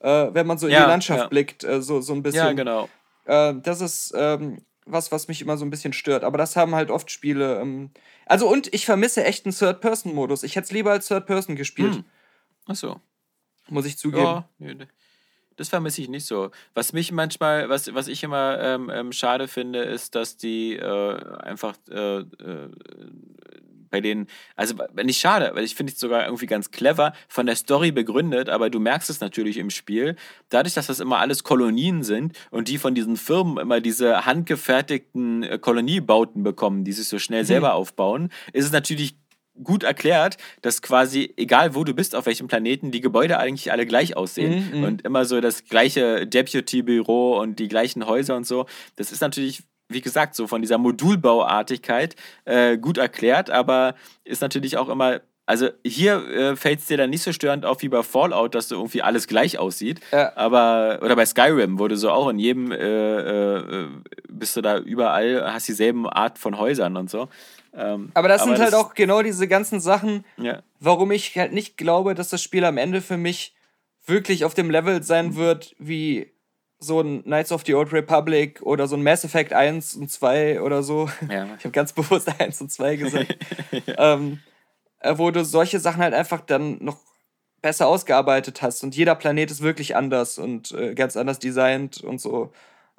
Äh, wenn man so in ja, die Landschaft ja. blickt, äh, so, so ein bisschen. Ja, genau. Äh, das ist ähm, was, was mich immer so ein bisschen stört. Aber das haben halt oft Spiele. Ähm also, und ich vermisse echt einen Third-Person-Modus. Ich hätte es lieber als Third-Person gespielt. Hm. Ach so. Muss ich zugeben. Ja, nee, Das vermisse ich nicht so. Was mich manchmal, was, was ich immer ähm, ähm, schade finde, ist, dass die äh, einfach äh, äh, bei denen, also nicht schade, weil ich finde es sogar irgendwie ganz clever von der Story begründet, aber du merkst es natürlich im Spiel, dadurch, dass das immer alles Kolonien sind und die von diesen Firmen immer diese handgefertigten äh, Koloniebauten bekommen, die sich so schnell mhm. selber aufbauen, ist es natürlich gut erklärt, dass quasi, egal wo du bist, auf welchem Planeten, die Gebäude eigentlich alle gleich aussehen mhm, mhm. und immer so das gleiche Deputy-Büro und die gleichen Häuser und so. Das ist natürlich wie gesagt, so von dieser Modulbauartigkeit äh, gut erklärt, aber ist natürlich auch immer. Also hier äh, fällt es dir dann nicht so störend auf wie bei Fallout, dass so irgendwie alles gleich aussieht. Ja. Aber, oder bei Skyrim, wo du so auch in jedem äh, äh, bist du da überall, hast dieselben Art von Häusern und so. Ähm, aber das aber sind das halt auch genau diese ganzen Sachen, ja. warum ich halt nicht glaube, dass das Spiel am Ende für mich wirklich auf dem Level sein wird wie so ein Knights of the Old Republic oder so ein Mass Effect 1 und 2 oder so. Ja. *laughs* Ich habe ganz bewusst *laughs* 1 und 2 gesagt. *laughs* ja. ähm, äh, wo du solche Sachen halt einfach dann noch besser ausgearbeitet hast und jeder Planet ist wirklich anders und äh, ganz anders designt und so.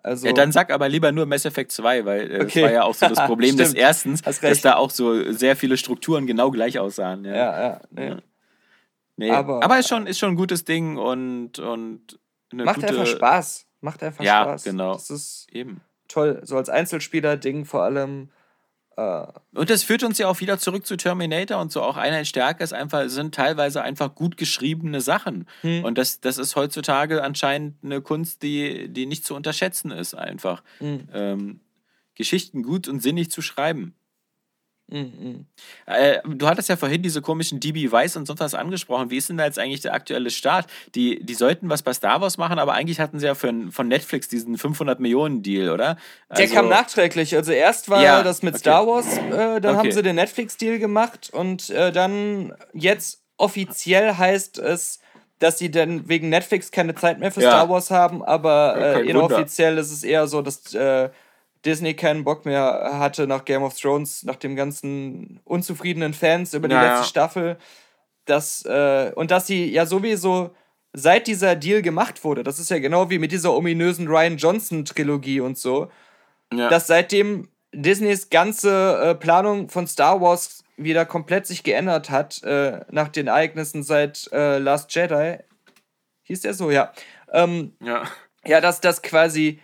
Also, ja, dann sag aber lieber nur Mass Effect 2, weil äh, okay. das war ja auch so das *laughs* Problem des ersten, dass da auch so sehr viele Strukturen genau gleich aussahen. Ja, ja. ja nee. Nee. Aber, aber ist schon, ist schon ein gutes Ding und, und macht gute, einfach Spaß. Macht einfach ja, Spaß. Ja, genau. Das ist eben toll. So als Einzelspieler-Ding vor allem. Äh und das führt uns ja auch wieder zurück zu Terminator und so. Auch eine Stärke ist einfach, sind teilweise einfach gut geschriebene Sachen. Hm. Und das, das ist heutzutage anscheinend eine Kunst, die, die nicht zu unterschätzen ist, einfach. Hm. Ähm, Geschichten gut und sinnig zu schreiben. Mhm. Äh, du hattest ja vorhin diese komischen DB Weiss und sonst was angesprochen. Wie ist denn da jetzt eigentlich der aktuelle Start? Die, die sollten was bei Star Wars machen, aber eigentlich hatten sie ja für, von Netflix diesen 500 Millionen Deal, oder? Also, der kam nachträglich. Also erst war ja, das mit okay. Star Wars, äh, dann okay. haben sie den Netflix-Deal gemacht und äh, dann jetzt offiziell heißt es, dass sie dann wegen Netflix keine Zeit mehr für ja. Star Wars haben, aber äh, inoffiziell Wunder. ist es eher so, dass äh, Disney keinen Bock mehr hatte nach Game of Thrones, nach dem ganzen unzufriedenen Fans über die ja, letzte. Staffel. Dass, äh, und dass sie ja sowieso seit dieser Deal gemacht wurde, das ist ja genau wie mit dieser ominösen Ryan Johnson-Trilogie und so, ja. dass seitdem Disneys ganze äh, Planung von Star Wars wieder komplett sich geändert hat, äh, nach den Ereignissen seit äh, Last Jedi. Hieß der so, ja. Ähm, ja. Ja, dass das quasi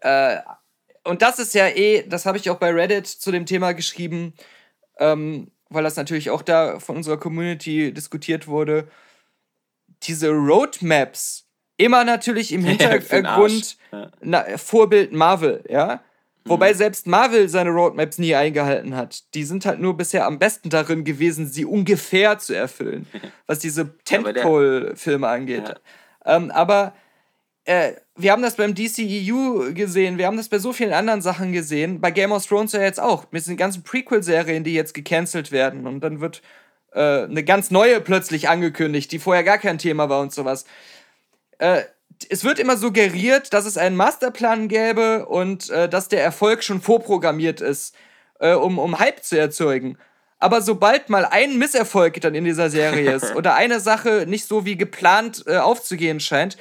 äh, und das ist ja eh, das habe ich auch bei Reddit zu dem Thema geschrieben, ähm, weil das natürlich auch da von unserer Community diskutiert wurde. Diese Roadmaps, immer natürlich im *laughs* Hintergrund ja. na, Vorbild Marvel, ja. Wobei mhm. selbst Marvel seine Roadmaps nie eingehalten hat. Die sind halt nur bisher am besten darin gewesen, sie ungefähr zu erfüllen, *laughs* was diese Tentpole-Filme angeht. Ja. Ähm, aber äh, wir haben das beim DCEU gesehen, wir haben das bei so vielen anderen Sachen gesehen, bei Game of Thrones ja jetzt auch, mit den ganzen Prequel-Serien, die jetzt gecancelt werden und dann wird äh, eine ganz neue plötzlich angekündigt, die vorher gar kein Thema war und sowas. Äh, es wird immer suggeriert, dass es einen Masterplan gäbe und äh, dass der Erfolg schon vorprogrammiert ist, äh, um, um Hype zu erzeugen. Aber sobald mal ein Misserfolg dann in dieser Serie *laughs* ist oder eine Sache nicht so wie geplant äh, aufzugehen scheint,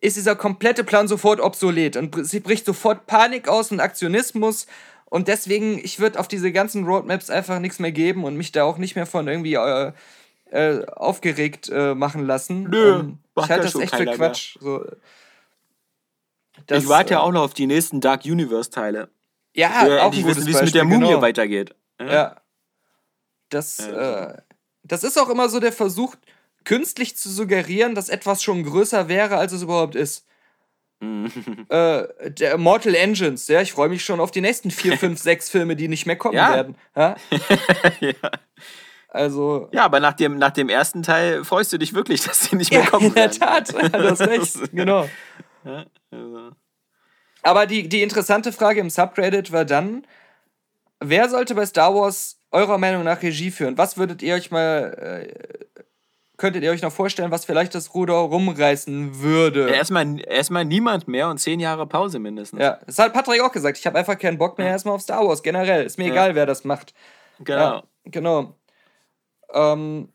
ist dieser komplette Plan sofort obsolet und sie bricht sofort Panik aus und Aktionismus. Und deswegen, ich würde auf diese ganzen Roadmaps einfach nichts mehr geben und mich da auch nicht mehr von irgendwie äh, äh, aufgeregt äh, machen lassen. Nö, um, ich halte das echt für Quatsch. So, das, ich warte ja äh, auch noch auf die nächsten Dark Universe-Teile. Ja, ja auch ein wissen, wie es mit der Mumie genau. weitergeht. Ja. ja. Das. Äh, das ist auch immer so der Versuch, künstlich zu suggerieren, dass etwas schon größer wäre, als es überhaupt ist. äh, der Mortal Engines, ja, ich freue mich schon auf die nächsten vier, fünf, *laughs* sechs Filme, die nicht mehr kommen ja. werden. Ja? *laughs* ja. Also. Ja, aber nach dem, nach dem ersten Teil freust du dich wirklich, dass die nicht mehr kommen. in der Tat, du hast recht, *laughs* genau. Ja, also. Aber die, die interessante Frage im Subreddit war dann: Wer sollte bei Star Wars eurer Meinung nach Regie führen? Was würdet ihr euch mal äh, könntet ihr euch noch vorstellen, was vielleicht das Ruder rumreißen würde? Erstmal, erstmal niemand mehr und zehn Jahre Pause mindestens. Ja, das hat Patrick auch gesagt. Ich habe einfach keinen Bock mehr erstmal auf Star Wars generell. Ist mir ja. egal, wer das macht. Genau. Ja, genau. Ähm,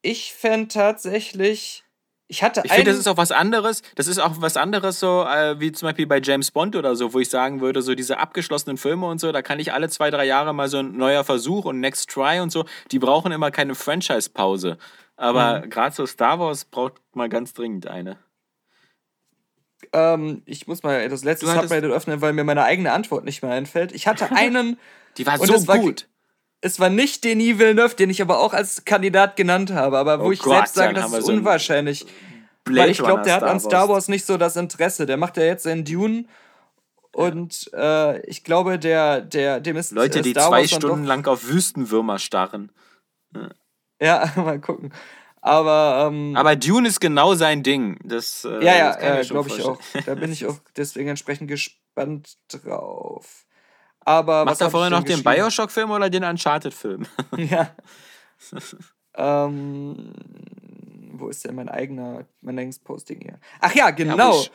ich fände tatsächlich Ich hatte Ich finde, das ist auch was anderes. Das ist auch was anderes, so äh, wie zum Beispiel bei James Bond oder so, wo ich sagen würde, so diese abgeschlossenen Filme und so, da kann ich alle zwei, drei Jahre mal so ein neuer Versuch und Next Try und so. Die brauchen immer keine Franchise-Pause. Aber Mhm. gerade so Star Wars braucht mal ganz dringend eine. Ähm, ich muss mal das letzte Subreddit öffnen, weil mir meine eigene Antwort nicht mehr einfällt. Ich hatte *laughs* einen, Die war so es war- gut. Es war nicht Denis Villeneuve, den ich aber auch als Kandidat genannt habe, aber wo Oh ich Gott, selbst sage, das ist so ein unwahrscheinlich. Blade weil ich glaube, der hat an Star Wars nicht so das Interesse. Der macht ja jetzt in Dune und äh, ich glaube, der, der, dem ist Leute, äh, die Star zwei Wars Stunden lang auf Wüstenwürmer starren. Ja, *laughs* mal gucken. Aber, ähm, Aber Dune ist genau sein Ding. Das, äh, ja, ja, kann äh, glaube ich auch. Da bin ich auch *laughs* deswegen entsprechend gespannt drauf. Aber er hab vorher noch den? Bioshock-Film oder den Uncharted-Film? *laughs* Ja. *laughs* ähm, wo ist denn mein eigener, mein eigenes Posting hier? Ach ja, genau. ich-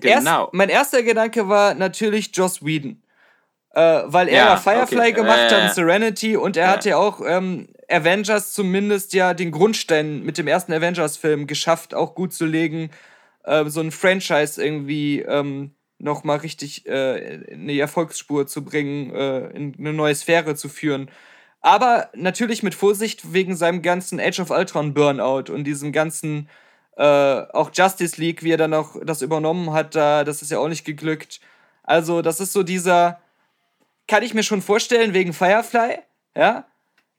Genau. Erst, mein erster Gedanke war natürlich Joss Whedon. Äh, weil er Ja, ja, Firefly okay. gemacht Äh, hat und Serenity und er ja. hat ja auch ähm, Avengers zumindest ja den Grundstein mit dem ersten Avengers-Film geschafft, auch gut zu legen, äh, so ein Franchise irgendwie ähm, nochmal richtig äh, in die Erfolgsspur zu bringen, äh, in eine neue Sphäre zu führen. Aber natürlich mit Vorsicht wegen seinem ganzen Age of Ultron Burnout und diesem ganzen äh, auch Justice League, wie er dann auch das übernommen hat, da, das ist ja auch nicht geglückt. Also, das ist so dieser, kann ich mir schon vorstellen, wegen Firefly, ja,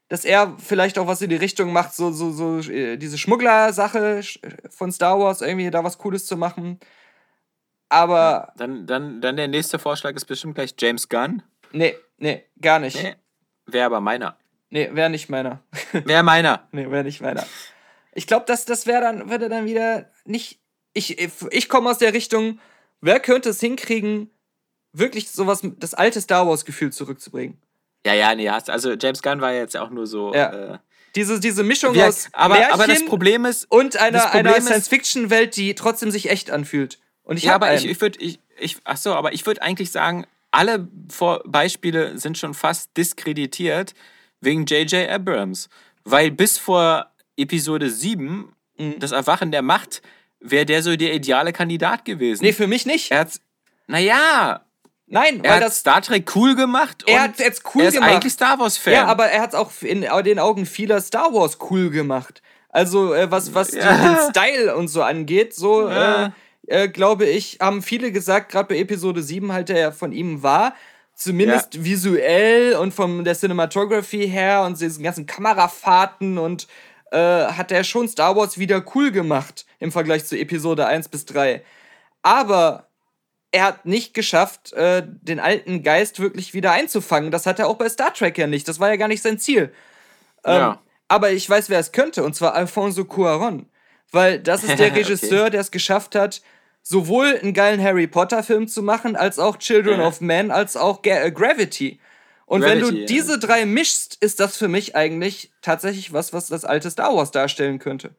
dass er vielleicht auch was in die Richtung macht, so, so, so äh, diese Schmuggler-Sache sch- von Star Wars, irgendwie da was Cooles zu machen. Aber, Dann, dann, dann der nächste Vorschlag ist bestimmt gleich James Gunn. nee, nee, gar nicht. Nee. Wäre aber meiner. Nee, wäre nicht meiner. *laughs* Wäre meiner. Nee, wäre nicht meiner. Ich glaube, das, das wäre dann, würde dann wieder nicht. Ich, ich komme aus der Richtung, wer könnte es hinkriegen, wirklich sowas, das alte Star Wars-Gefühl zurückzubringen? Ja, ja, nee, hast, also James Gunn war jetzt auch nur so. Ja. Äh, Diese, diese Mischung wir, aus aber, Märchen aber das Problem ist. und einer, einer Science-Fiction-Welt, die trotzdem sich echt anfühlt. Und ich ja, habe aber ich, einen. ich würde, ich, ich, ach so, aber ich würde eigentlich sagen, alle Vor Beispiele sind schon fast diskreditiert wegen J.J. Abrams. Weil bis vor Episode 7, Mhm. das Erwachen der Macht, wäre der so der ideale Kandidat gewesen. nee, für mich nicht. er hat, naja, Nein, er weil hat das. Star Trek cool gemacht. Er hat jetzt cool er ist gemacht. eigentlich Star Wars-Fan. Ja, aber er hat es auch in den Augen vieler Star Wars cool gemacht. Also, äh, was, was die- Ja. den Style und so angeht, so Ja. äh, äh, glaube ich, haben viele gesagt, gerade bei Episode 7 halt, der ja von ihm war, zumindest visuell und von der Cinematography her und diesen ganzen Kamerafahrten und äh, hat er schon Star Wars wieder cool gemacht im Vergleich zu Episode 1 bis 3. Aber er hat nicht geschafft, äh, den alten Geist wirklich wieder einzufangen. Das hat er auch bei Star Trek ja nicht. Das war ja gar nicht sein Ziel. Ähm, Ja. Aber ich weiß, wer es könnte, und zwar Alfonso Cuaron. Weil das ist der *laughs* Okay. Regisseur, der es geschafft hat, sowohl einen geilen Harry Potter-Film zu machen, als auch Children Ja. of Men, als auch Ga äh, Gravity. Und wenn Gravity, du ja. diese drei mischst, ist das für mich eigentlich tatsächlich was, was das alte Star Wars darstellen könnte.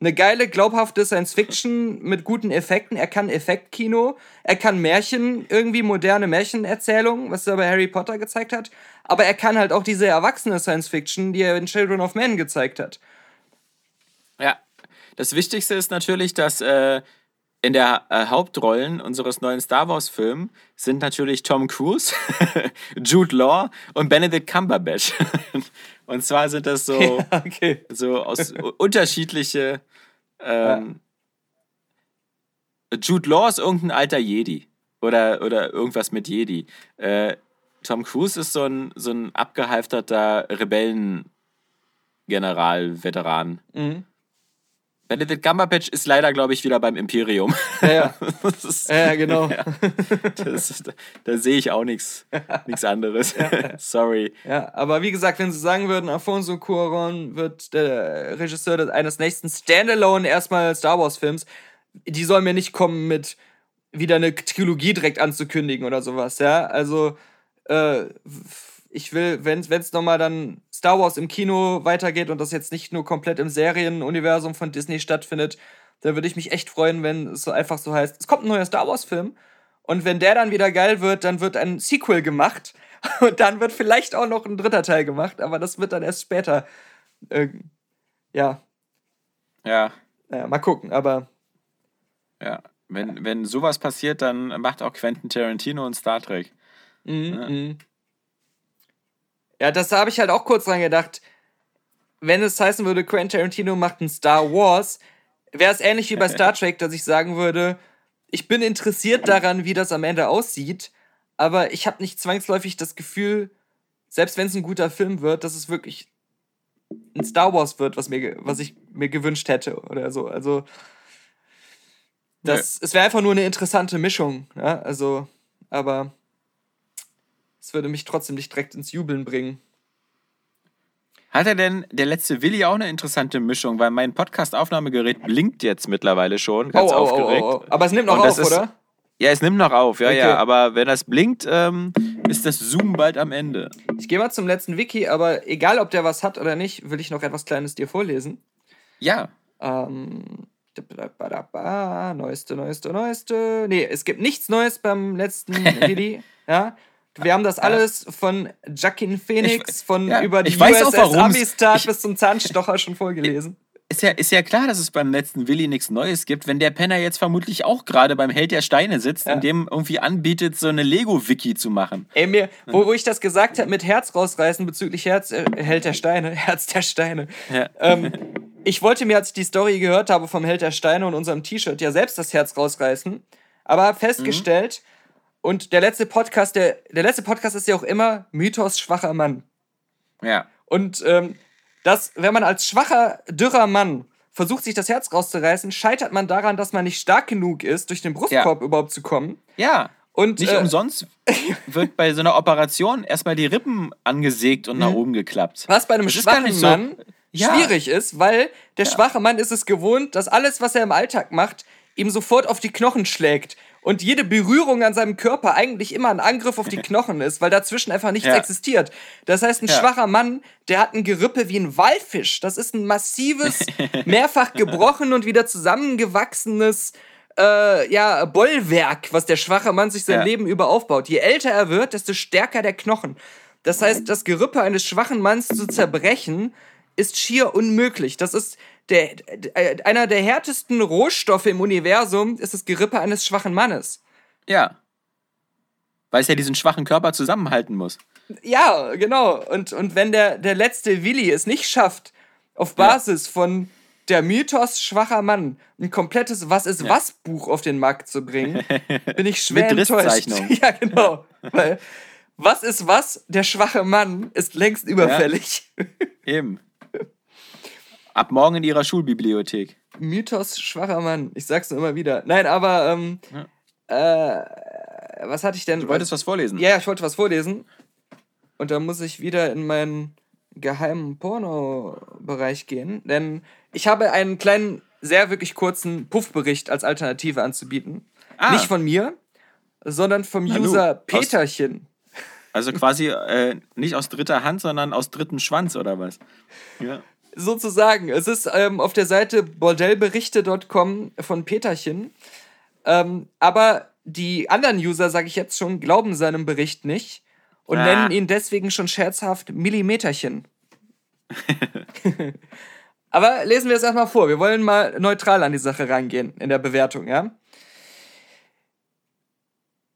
Eine geile, glaubhafte Science-Fiction mit guten Effekten. Er kann Effektkino, er kann Märchen, irgendwie moderne Märchenerzählungen, was er bei Harry Potter gezeigt hat. Aber er kann halt auch diese erwachsene Science-Fiction, die er in Children of Men gezeigt hat. Ja, das Wichtigste ist natürlich, dass äh, in der äh, Hauptrollen unseres neuen Star Wars Films sind natürlich Tom Cruise, *laughs* Jude Law und Benedict Cumberbatch. *laughs* und zwar sind das so, *laughs* Okay. so aus unterschiedliche. Ähm, Jude Law ist irgendein alter Jedi oder, oder irgendwas mit Jedi. Äh, Tom Cruise ist so ein, so ein abgehalfterter Rebellengeneral-Veteran. Mhm. Benedict Cumberbatch ist leider, glaube ich, wieder beim Imperium. Ja, ja. *laughs* das ist, Ja, genau. das ist, da sehe ich auch nichts nichts anderes. *laughs* Sorry. Ja, aber wie gesagt, wenn sie sagen würden, Alfonso Cuarón wird der Regisseur eines nächsten Standalone erstmal Star Wars Films, die sollen mir nicht kommen mit wieder eine Trilogie direkt anzukündigen oder sowas, ja? Also äh, ich will, wenn es nochmal dann Star Wars im Kino weitergeht und das jetzt nicht nur komplett im Serienuniversum von Disney stattfindet, dann würde ich mich echt freuen, wenn es so einfach so heißt, es kommt ein neuer Star Wars Film und wenn der dann wieder geil wird, dann wird ein Sequel gemacht *laughs* und dann wird vielleicht auch noch ein dritter Teil gemacht, aber das wird dann erst später. Äh, ja. Ja. naja, mal gucken, aber. Ja, wenn, wenn sowas passiert, dann macht auch Quentin Tarantino und Star Trek. Mhm, ja. Ja, das habe ich halt auch kurz dran gedacht. Wenn es heißen würde, Quentin Tarantino macht ein Star Wars, wäre es ähnlich wie bei Star *laughs* Trek, dass ich sagen würde, ich bin interessiert daran, wie das am Ende aussieht, aber ich habe nicht zwangsläufig das Gefühl, selbst wenn es ein guter Film wird, dass es wirklich ein Star Wars wird, was, mir, was ich mir gewünscht hätte oder so. Also, das, nee. es wäre einfach nur eine interessante Mischung. Ja? Also, aber es würde mich trotzdem nicht direkt ins Jubeln bringen. Hat er denn der letzte Willi auch eine interessante Mischung? Weil mein Podcast-Aufnahmegerät blinkt jetzt mittlerweile schon, ganz oh, oh, aufgeregt. Oh, oh, Aber es nimmt noch auf, ist, oder? Ja, es nimmt noch auf, ja, okay. ja. Aber wenn das blinkt, ähm, ist das Zoom bald am Ende. Ich gehe mal zum letzten Wiki, aber egal, ob der was hat oder nicht, will ich noch etwas Kleines dir vorlesen. Ja. Ähm, neueste, neueste, neueste. Nee, es gibt nichts Neues beim letzten *laughs* Willi. ja. Wir haben das alles von Jackin Phoenix, von ja, über die USS Amistad bis zum Zahnstocher schon vorgelesen ist ja, ist ja klar, dass es beim letzten Willi nichts Neues gibt, wenn der Penner jetzt vermutlich auch gerade beim Held der Steine sitzt ja. und dem irgendwie anbietet, so eine Lego-Wiki zu machen. Ey, mir, wo, wo ich das gesagt habe mit Herz rausreißen bezüglich Herz, äh, Held der Steine, *laughs* Herz der Steine. Ja. Ähm, ich wollte mir, als ich die Story gehört habe vom Held der Steine und unserem T-Shirt, ja selbst das Herz rausreißen, aber habe festgestellt, mhm. Und der letzte Podcast, der, der letzte Podcast ist ja auch immer Mythos schwacher Mann. Ja. Und ähm, dass, wenn man als schwacher, dürrer Mann versucht, sich das Herz rauszureißen, scheitert man daran, dass man nicht stark genug ist, durch den Brustkorb ja. überhaupt zu kommen. Ja. Und, nicht äh, umsonst *laughs* wird bei so einer Operation erstmal die Rippen angesägt und nach mhm. oben geklappt. Was bei einem das schwachen so, Mann ja. schwierig ist, weil der ja. schwache Mann ist es gewohnt, dass alles, was er im Alltag macht, ihm sofort auf die Knochen schlägt und jede Berührung an seinem Körper eigentlich immer ein Angriff auf die *laughs* Knochen ist, weil dazwischen einfach nichts ja. existiert. Das heißt, ein ja. schwacher Mann, der hat ein Gerippe wie ein Walfisch. Das ist ein massives, *laughs* mehrfach gebrochen und wieder zusammengewachsenes äh, ja, Bollwerk, was der schwache Mann sich sein ja. Leben über aufbaut. Je älter er wird, desto stärker der Knochen. Das heißt, das Gerippe eines schwachen Manns zu zerbrechen, ist schier unmöglich. Das ist der, der, einer der härtesten Rohstoffe im Universum, ist das Gerippe eines schwachen Mannes. Ja. Weil es ja diesen schwachen Körper zusammenhalten muss. Ja, genau. Und, und wenn der, der letzte Willi es nicht schafft, auf Basis ja. von der Mythos schwacher Mann ein komplettes Was ist ja. was Buch auf den Markt zu bringen, *laughs* bin ich schwer Mit enttäuscht. *laughs* ja, genau. Weil was ist was, der schwache Mann ist längst überfällig. Ja. Eben. Ab morgen in ihrer Schulbibliothek. Mythos schwacher Mann. Ich sag's nur immer wieder. Nein, aber ähm, ja. äh, was hatte ich denn? Du wolltest was vorlesen? Ja, ich wollte was vorlesen. Und da muss ich wieder in meinen geheimen Porno-Bereich gehen. Denn ich habe einen kleinen, sehr wirklich kurzen Puffbericht als Alternative anzubieten. Ah. Nicht von mir, sondern vom Na, User du, Peterchen. also quasi äh, nicht aus dritter Hand, sondern aus dritten Schwanz oder was? Ja sozusagen. Es ist ähm, auf der Seite bordellberichte.com von Peterchen. Ähm, aber die anderen User, sage ich jetzt schon, glauben seinem Bericht nicht und ah. nennen ihn deswegen schon scherzhaft Millimeterchen. *laughs* aber lesen wir es erstmal vor. Wir wollen mal neutral an die Sache rangehen in der Bewertung, ja?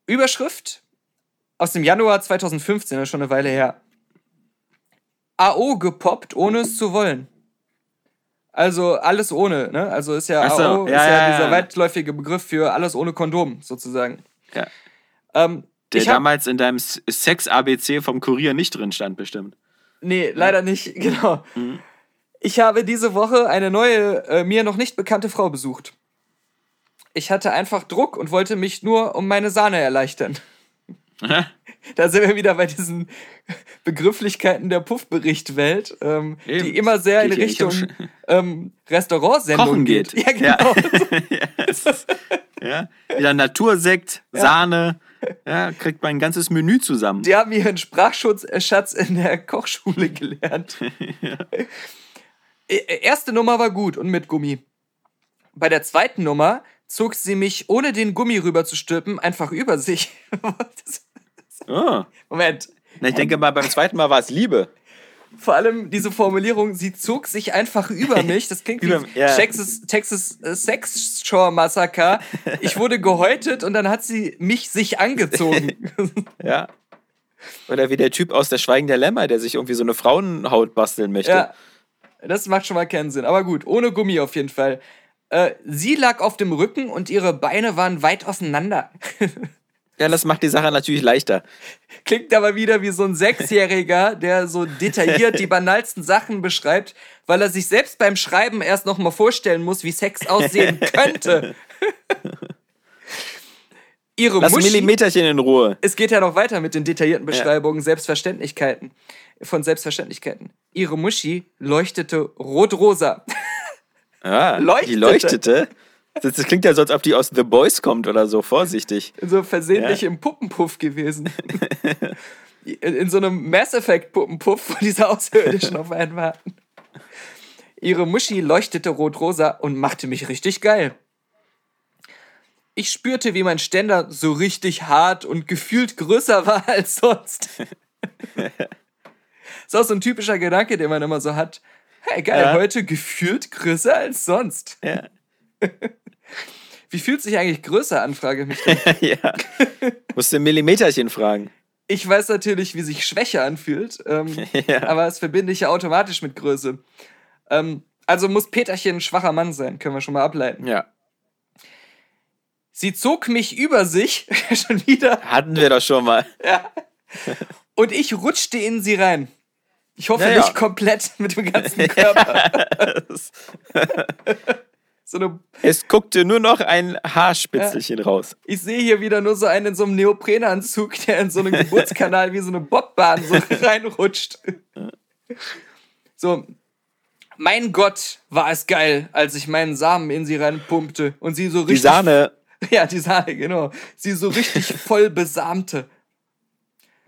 Überschrift aus dem Januar 2015, das ist schon eine Weile her. AO gepoppt, ohne es zu wollen. Also alles ohne, ne? Also ist ja so, AO, ja, ist ja, ja, dieser weitläufige Begriff für alles ohne Kondom, sozusagen. Ja. Ähm, Der damals in deinem Sex-ABC vom Kurier nicht drin stand, bestimmt. Nee, leider nicht, *laughs* genau. Mhm. Ich habe diese Woche eine neue, äh, mir noch nicht bekannte Frau besucht. Ich hatte einfach Druck und wollte mich nur um meine Sahne erleichtern. Da sind wir wieder bei diesen Begrifflichkeiten der Puffberichtwelt, ähm, die immer sehr in Richtung ähm, Restaurantsendung geht. Ja, genau. *laughs* Ja. ja. Wieder Natursekt, ja. Sahne, ja, kriegt man ein ganzes Menü zusammen. Die haben ihren Sprachschutzschatz in der Kochschule gelernt. *laughs* ja. E, e, erste Nummer war gut und mit Gummi. Bei der zweiten Nummer zog sie mich, ohne den Gummi rüberzustülpen, einfach über sich. *laughs* oh. Moment. Na, ich denke mal, beim zweiten Mal war es Liebe. Vor allem diese Formulierung, sie zog sich einfach über *laughs* mich. Das klingt wie ja. Texas, Texas äh, Sex Shore Massaker. Ich wurde gehäutet und dann hat sie mich sich angezogen. *laughs* ja. Oder wie der Typ aus der Schweigen der Lämmer, der sich irgendwie so eine Frauenhaut basteln möchte. Ja. Das macht schon mal keinen Sinn. Aber gut, ohne Gummi auf jeden Fall. Äh, sie lag auf dem Rücken und ihre Beine waren weit auseinander. *laughs* Ja, das macht die Sache natürlich leichter. Klingt aber wieder wie so ein Sechsjähriger, der so detailliert die *laughs* banalsten Sachen beschreibt, weil er sich selbst beim Schreiben erst noch mal vorstellen muss, wie Sex aussehen *laughs* könnte. Ihre Lass Muschi, Millimeterchen in Ruhe. Es geht ja noch weiter mit den detaillierten Beschreibungen, ja. Selbstverständlichkeiten, von Selbstverständlichkeiten. Ihre Muschi leuchtete rot-rosa. Ah, leuchtete. die leuchtete? Das, das, klingt ja so, als ob die aus The Boys kommt oder so, vorsichtig. So versehentlich ja. im Puppenpuff gewesen. In so einem Mass Effect Puppenpuff, wo diese Außerirdischen *laughs* auf einen warten. Ihre Muschi leuchtete rot-rosa und machte mich richtig geil. Ich spürte, wie mein Ständer so richtig hart und gefühlt größer war als sonst. *laughs* ist auch so ein typischer Gedanke, den man immer so hat. Hey, geil, ja. heute gefühlt größer als sonst. Ja. *laughs* Wie fühlt sich eigentlich größer an, frage mich. *laughs* ja. Musst du ein Millimeterchen fragen. Ich weiß natürlich, wie sich Schwäche anfühlt, ähm, *laughs* ja. aber das verbinde ich ja automatisch mit Größe. Ähm, also muss Peterchen ein schwacher Mann sein, können wir schon mal ableiten. Ja. Sie zog mich über sich, *laughs* schon wieder. Hatten wir doch schon mal. Ja. Und ich rutschte in sie rein. Ich hoffe naja. nicht komplett mit dem ganzen Körper. So eine es guckte nur noch ein Haarspitzelchen ja. raus. Ich sehe hier wieder nur so einen in so einem Neoprenanzug, der in so einen Geburtskanal wie so eine Bobbahn so *laughs* reinrutscht. So, mein Gott, war es geil, als ich meinen Samen in sie reinpumpte und sie so richtig. Die Sahne. *laughs* Ja, die Sahne, genau. Sie so richtig voll besamte.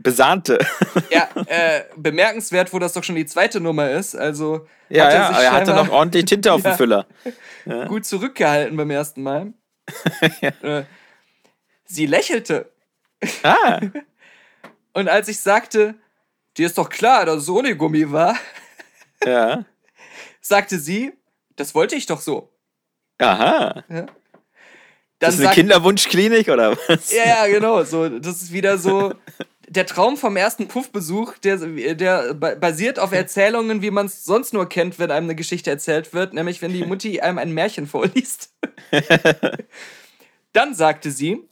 Besahnte. ja, äh, bemerkenswert, wo das doch schon die zweite Nummer ist. Also ja, ja, er hatte noch ordentlich Tinte auf dem *laughs* Füller. Ja. Gut zurückgehalten beim ersten Mal. *laughs* ja. äh, sie lächelte. Ah. *laughs* Und als ich sagte, dir ist doch klar, dass es ohne Gummi war, ja. sagte sie, das wollte ich doch so. Aha. Ja. das ist eine sagt, Kinderwunschklinik oder was? Ja, ja, genau. So, das ist wieder so, der Traum vom ersten Puffbesuch, der, der basiert auf Erzählungen, wie man es sonst nur kennt, wenn einem eine Geschichte erzählt wird, nämlich wenn die *laughs* Mutti einem ein Märchen vorliest. *laughs* Dann sagte sie,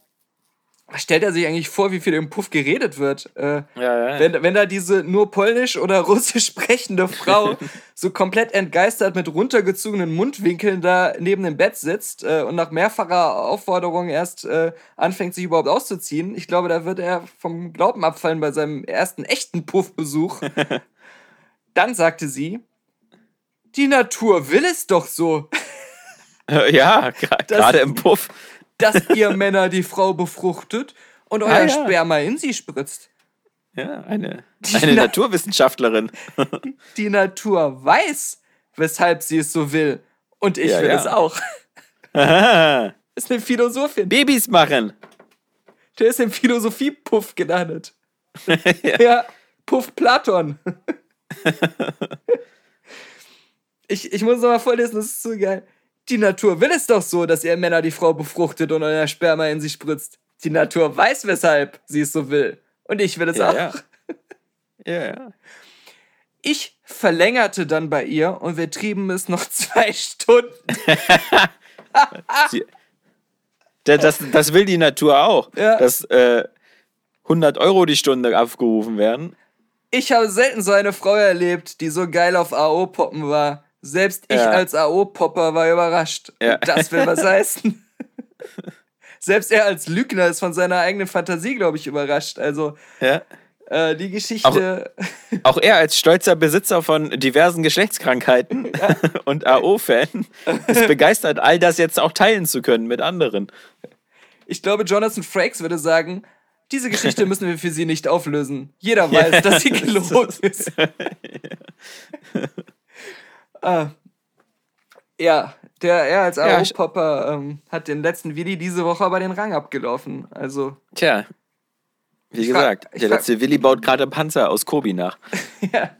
stellt er sich eigentlich vor, wie viel im Puff geredet wird? Äh, ja, ja. Wenn, wenn da diese nur polnisch oder *laughs* russisch sprechende Frau *laughs* so komplett entgeistert mit runtergezogenen Mundwinkeln da neben dem Bett sitzt äh, und nach mehrfacher Aufforderung erst äh, anfängt, sich überhaupt auszuziehen. Ich glaube, da wird er vom Glauben abfallen bei seinem ersten echten Puffbesuch. *laughs* Dann sagte sie, die Natur will es doch so. Ja, gerade im Puff dass ihr Männer die Frau befruchtet und euer ah, ja. Sperma in sie spritzt. Ja, eine, eine Na Naturwissenschaftlerin. *laughs* Die Natur weiß, weshalb sie es so will. Und ich ja, will ja. es auch. Aha. Ist eine Philosophin. Babys machen. Der ist im Philosophie-Puff gelandet. *laughs* ja. ja, Puff Platon. *laughs* ich, ich muss noch mal vorlesen, das ist so geil. Die Natur will es doch so, dass ihr Männer die Frau befruchtet und euer Sperma in sie spritzt. Die Natur weiß, weshalb sie es so will. Und ich will es ja, auch. Ja. ja, ja. Ich verlängerte dann bei ihr und wir trieben es noch *laughs* zwei Stunden. *laughs* das, das will die Natur auch. Ja. Dass äh, 100 Euro die Stunde aufgerufen werden. Ich habe selten so eine Frau erlebt, die so geil auf AO-Poppen war. Selbst ich ja. als AO-Popper war überrascht. Ja. Das will was *laughs* heißen. Selbst er als Lügner ist von seiner eigenen Fantasie, glaube ich, überrascht. Also ja. äh, die Geschichte. Auch, auch, er als stolzer Besitzer von diversen Geschlechtskrankheiten *laughs* ja. *laughs* und AO-Fan ist begeistert, all das jetzt auch teilen zu können mit anderen. Ich glaube, Jonathan Frakes würde sagen, diese Geschichte müssen wir für sie nicht auflösen. Jeder weiß, dass sie gelogen ist. Ah. Ja, der er als AO-Popper ja, ähm, hat den letzten Willi diese Woche aber den Rang abgelaufen. Also. Tja. Wie gesagt, der letzte Willi baut gerade Panzer aus Kobi nach. *laughs* ja.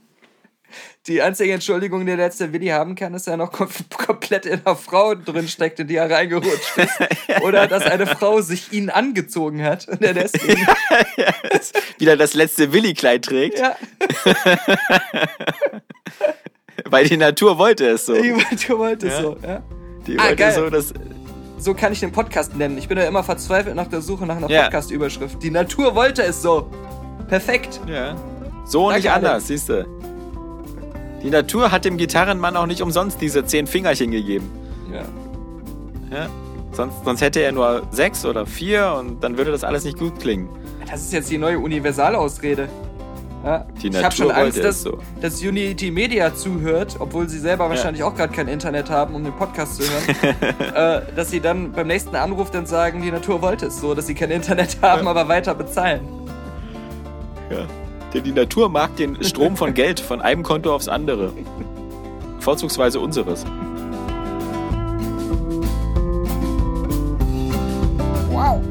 Die einzige Entschuldigung, die der letzte Willi haben kann, ist, dass er noch kom *laughs* komplett in einer Frau drin steckt, in die er reingerutscht *laughs* ist. Oder dass eine Frau sich ihn angezogen hat und er deswegen. Wieder das letzte Willi-Kleid trägt. ja, *laughs* Weil die Natur wollte es so. die Natur wollte es Ja. so. Ja. Die Ah, wollte geil. so, dass. So kann ich den Podcast nennen. Ich bin ja immer verzweifelt nach der Suche nach einer Ja. Podcast-Überschrift. Die Natur wollte es so. Perfekt. Ja. So und nicht anders, siehst du. Die Natur hat dem Gitarrenmann auch nicht umsonst diese zehn Fingerchen gegeben. Ja. Ja? Sonst, sonst hätte er nur sechs oder vier und dann würde das alles nicht gut klingen. Das ist jetzt die neue Universalausrede. Ja. Die ich habe schon Angst, dass, so. dass Unity Media zuhört, obwohl sie selber wahrscheinlich auch gerade kein Internet haben, um den Podcast zu hören. *laughs* äh, dass sie dann beim nächsten Anruf dann sagen, die Natur wollte es so, dass sie kein Internet *laughs* haben, aber weiter bezahlen. Ja. Denn die Natur mag den Strom von Geld von einem Konto aufs andere. Vorzugsweise unseres. Wow.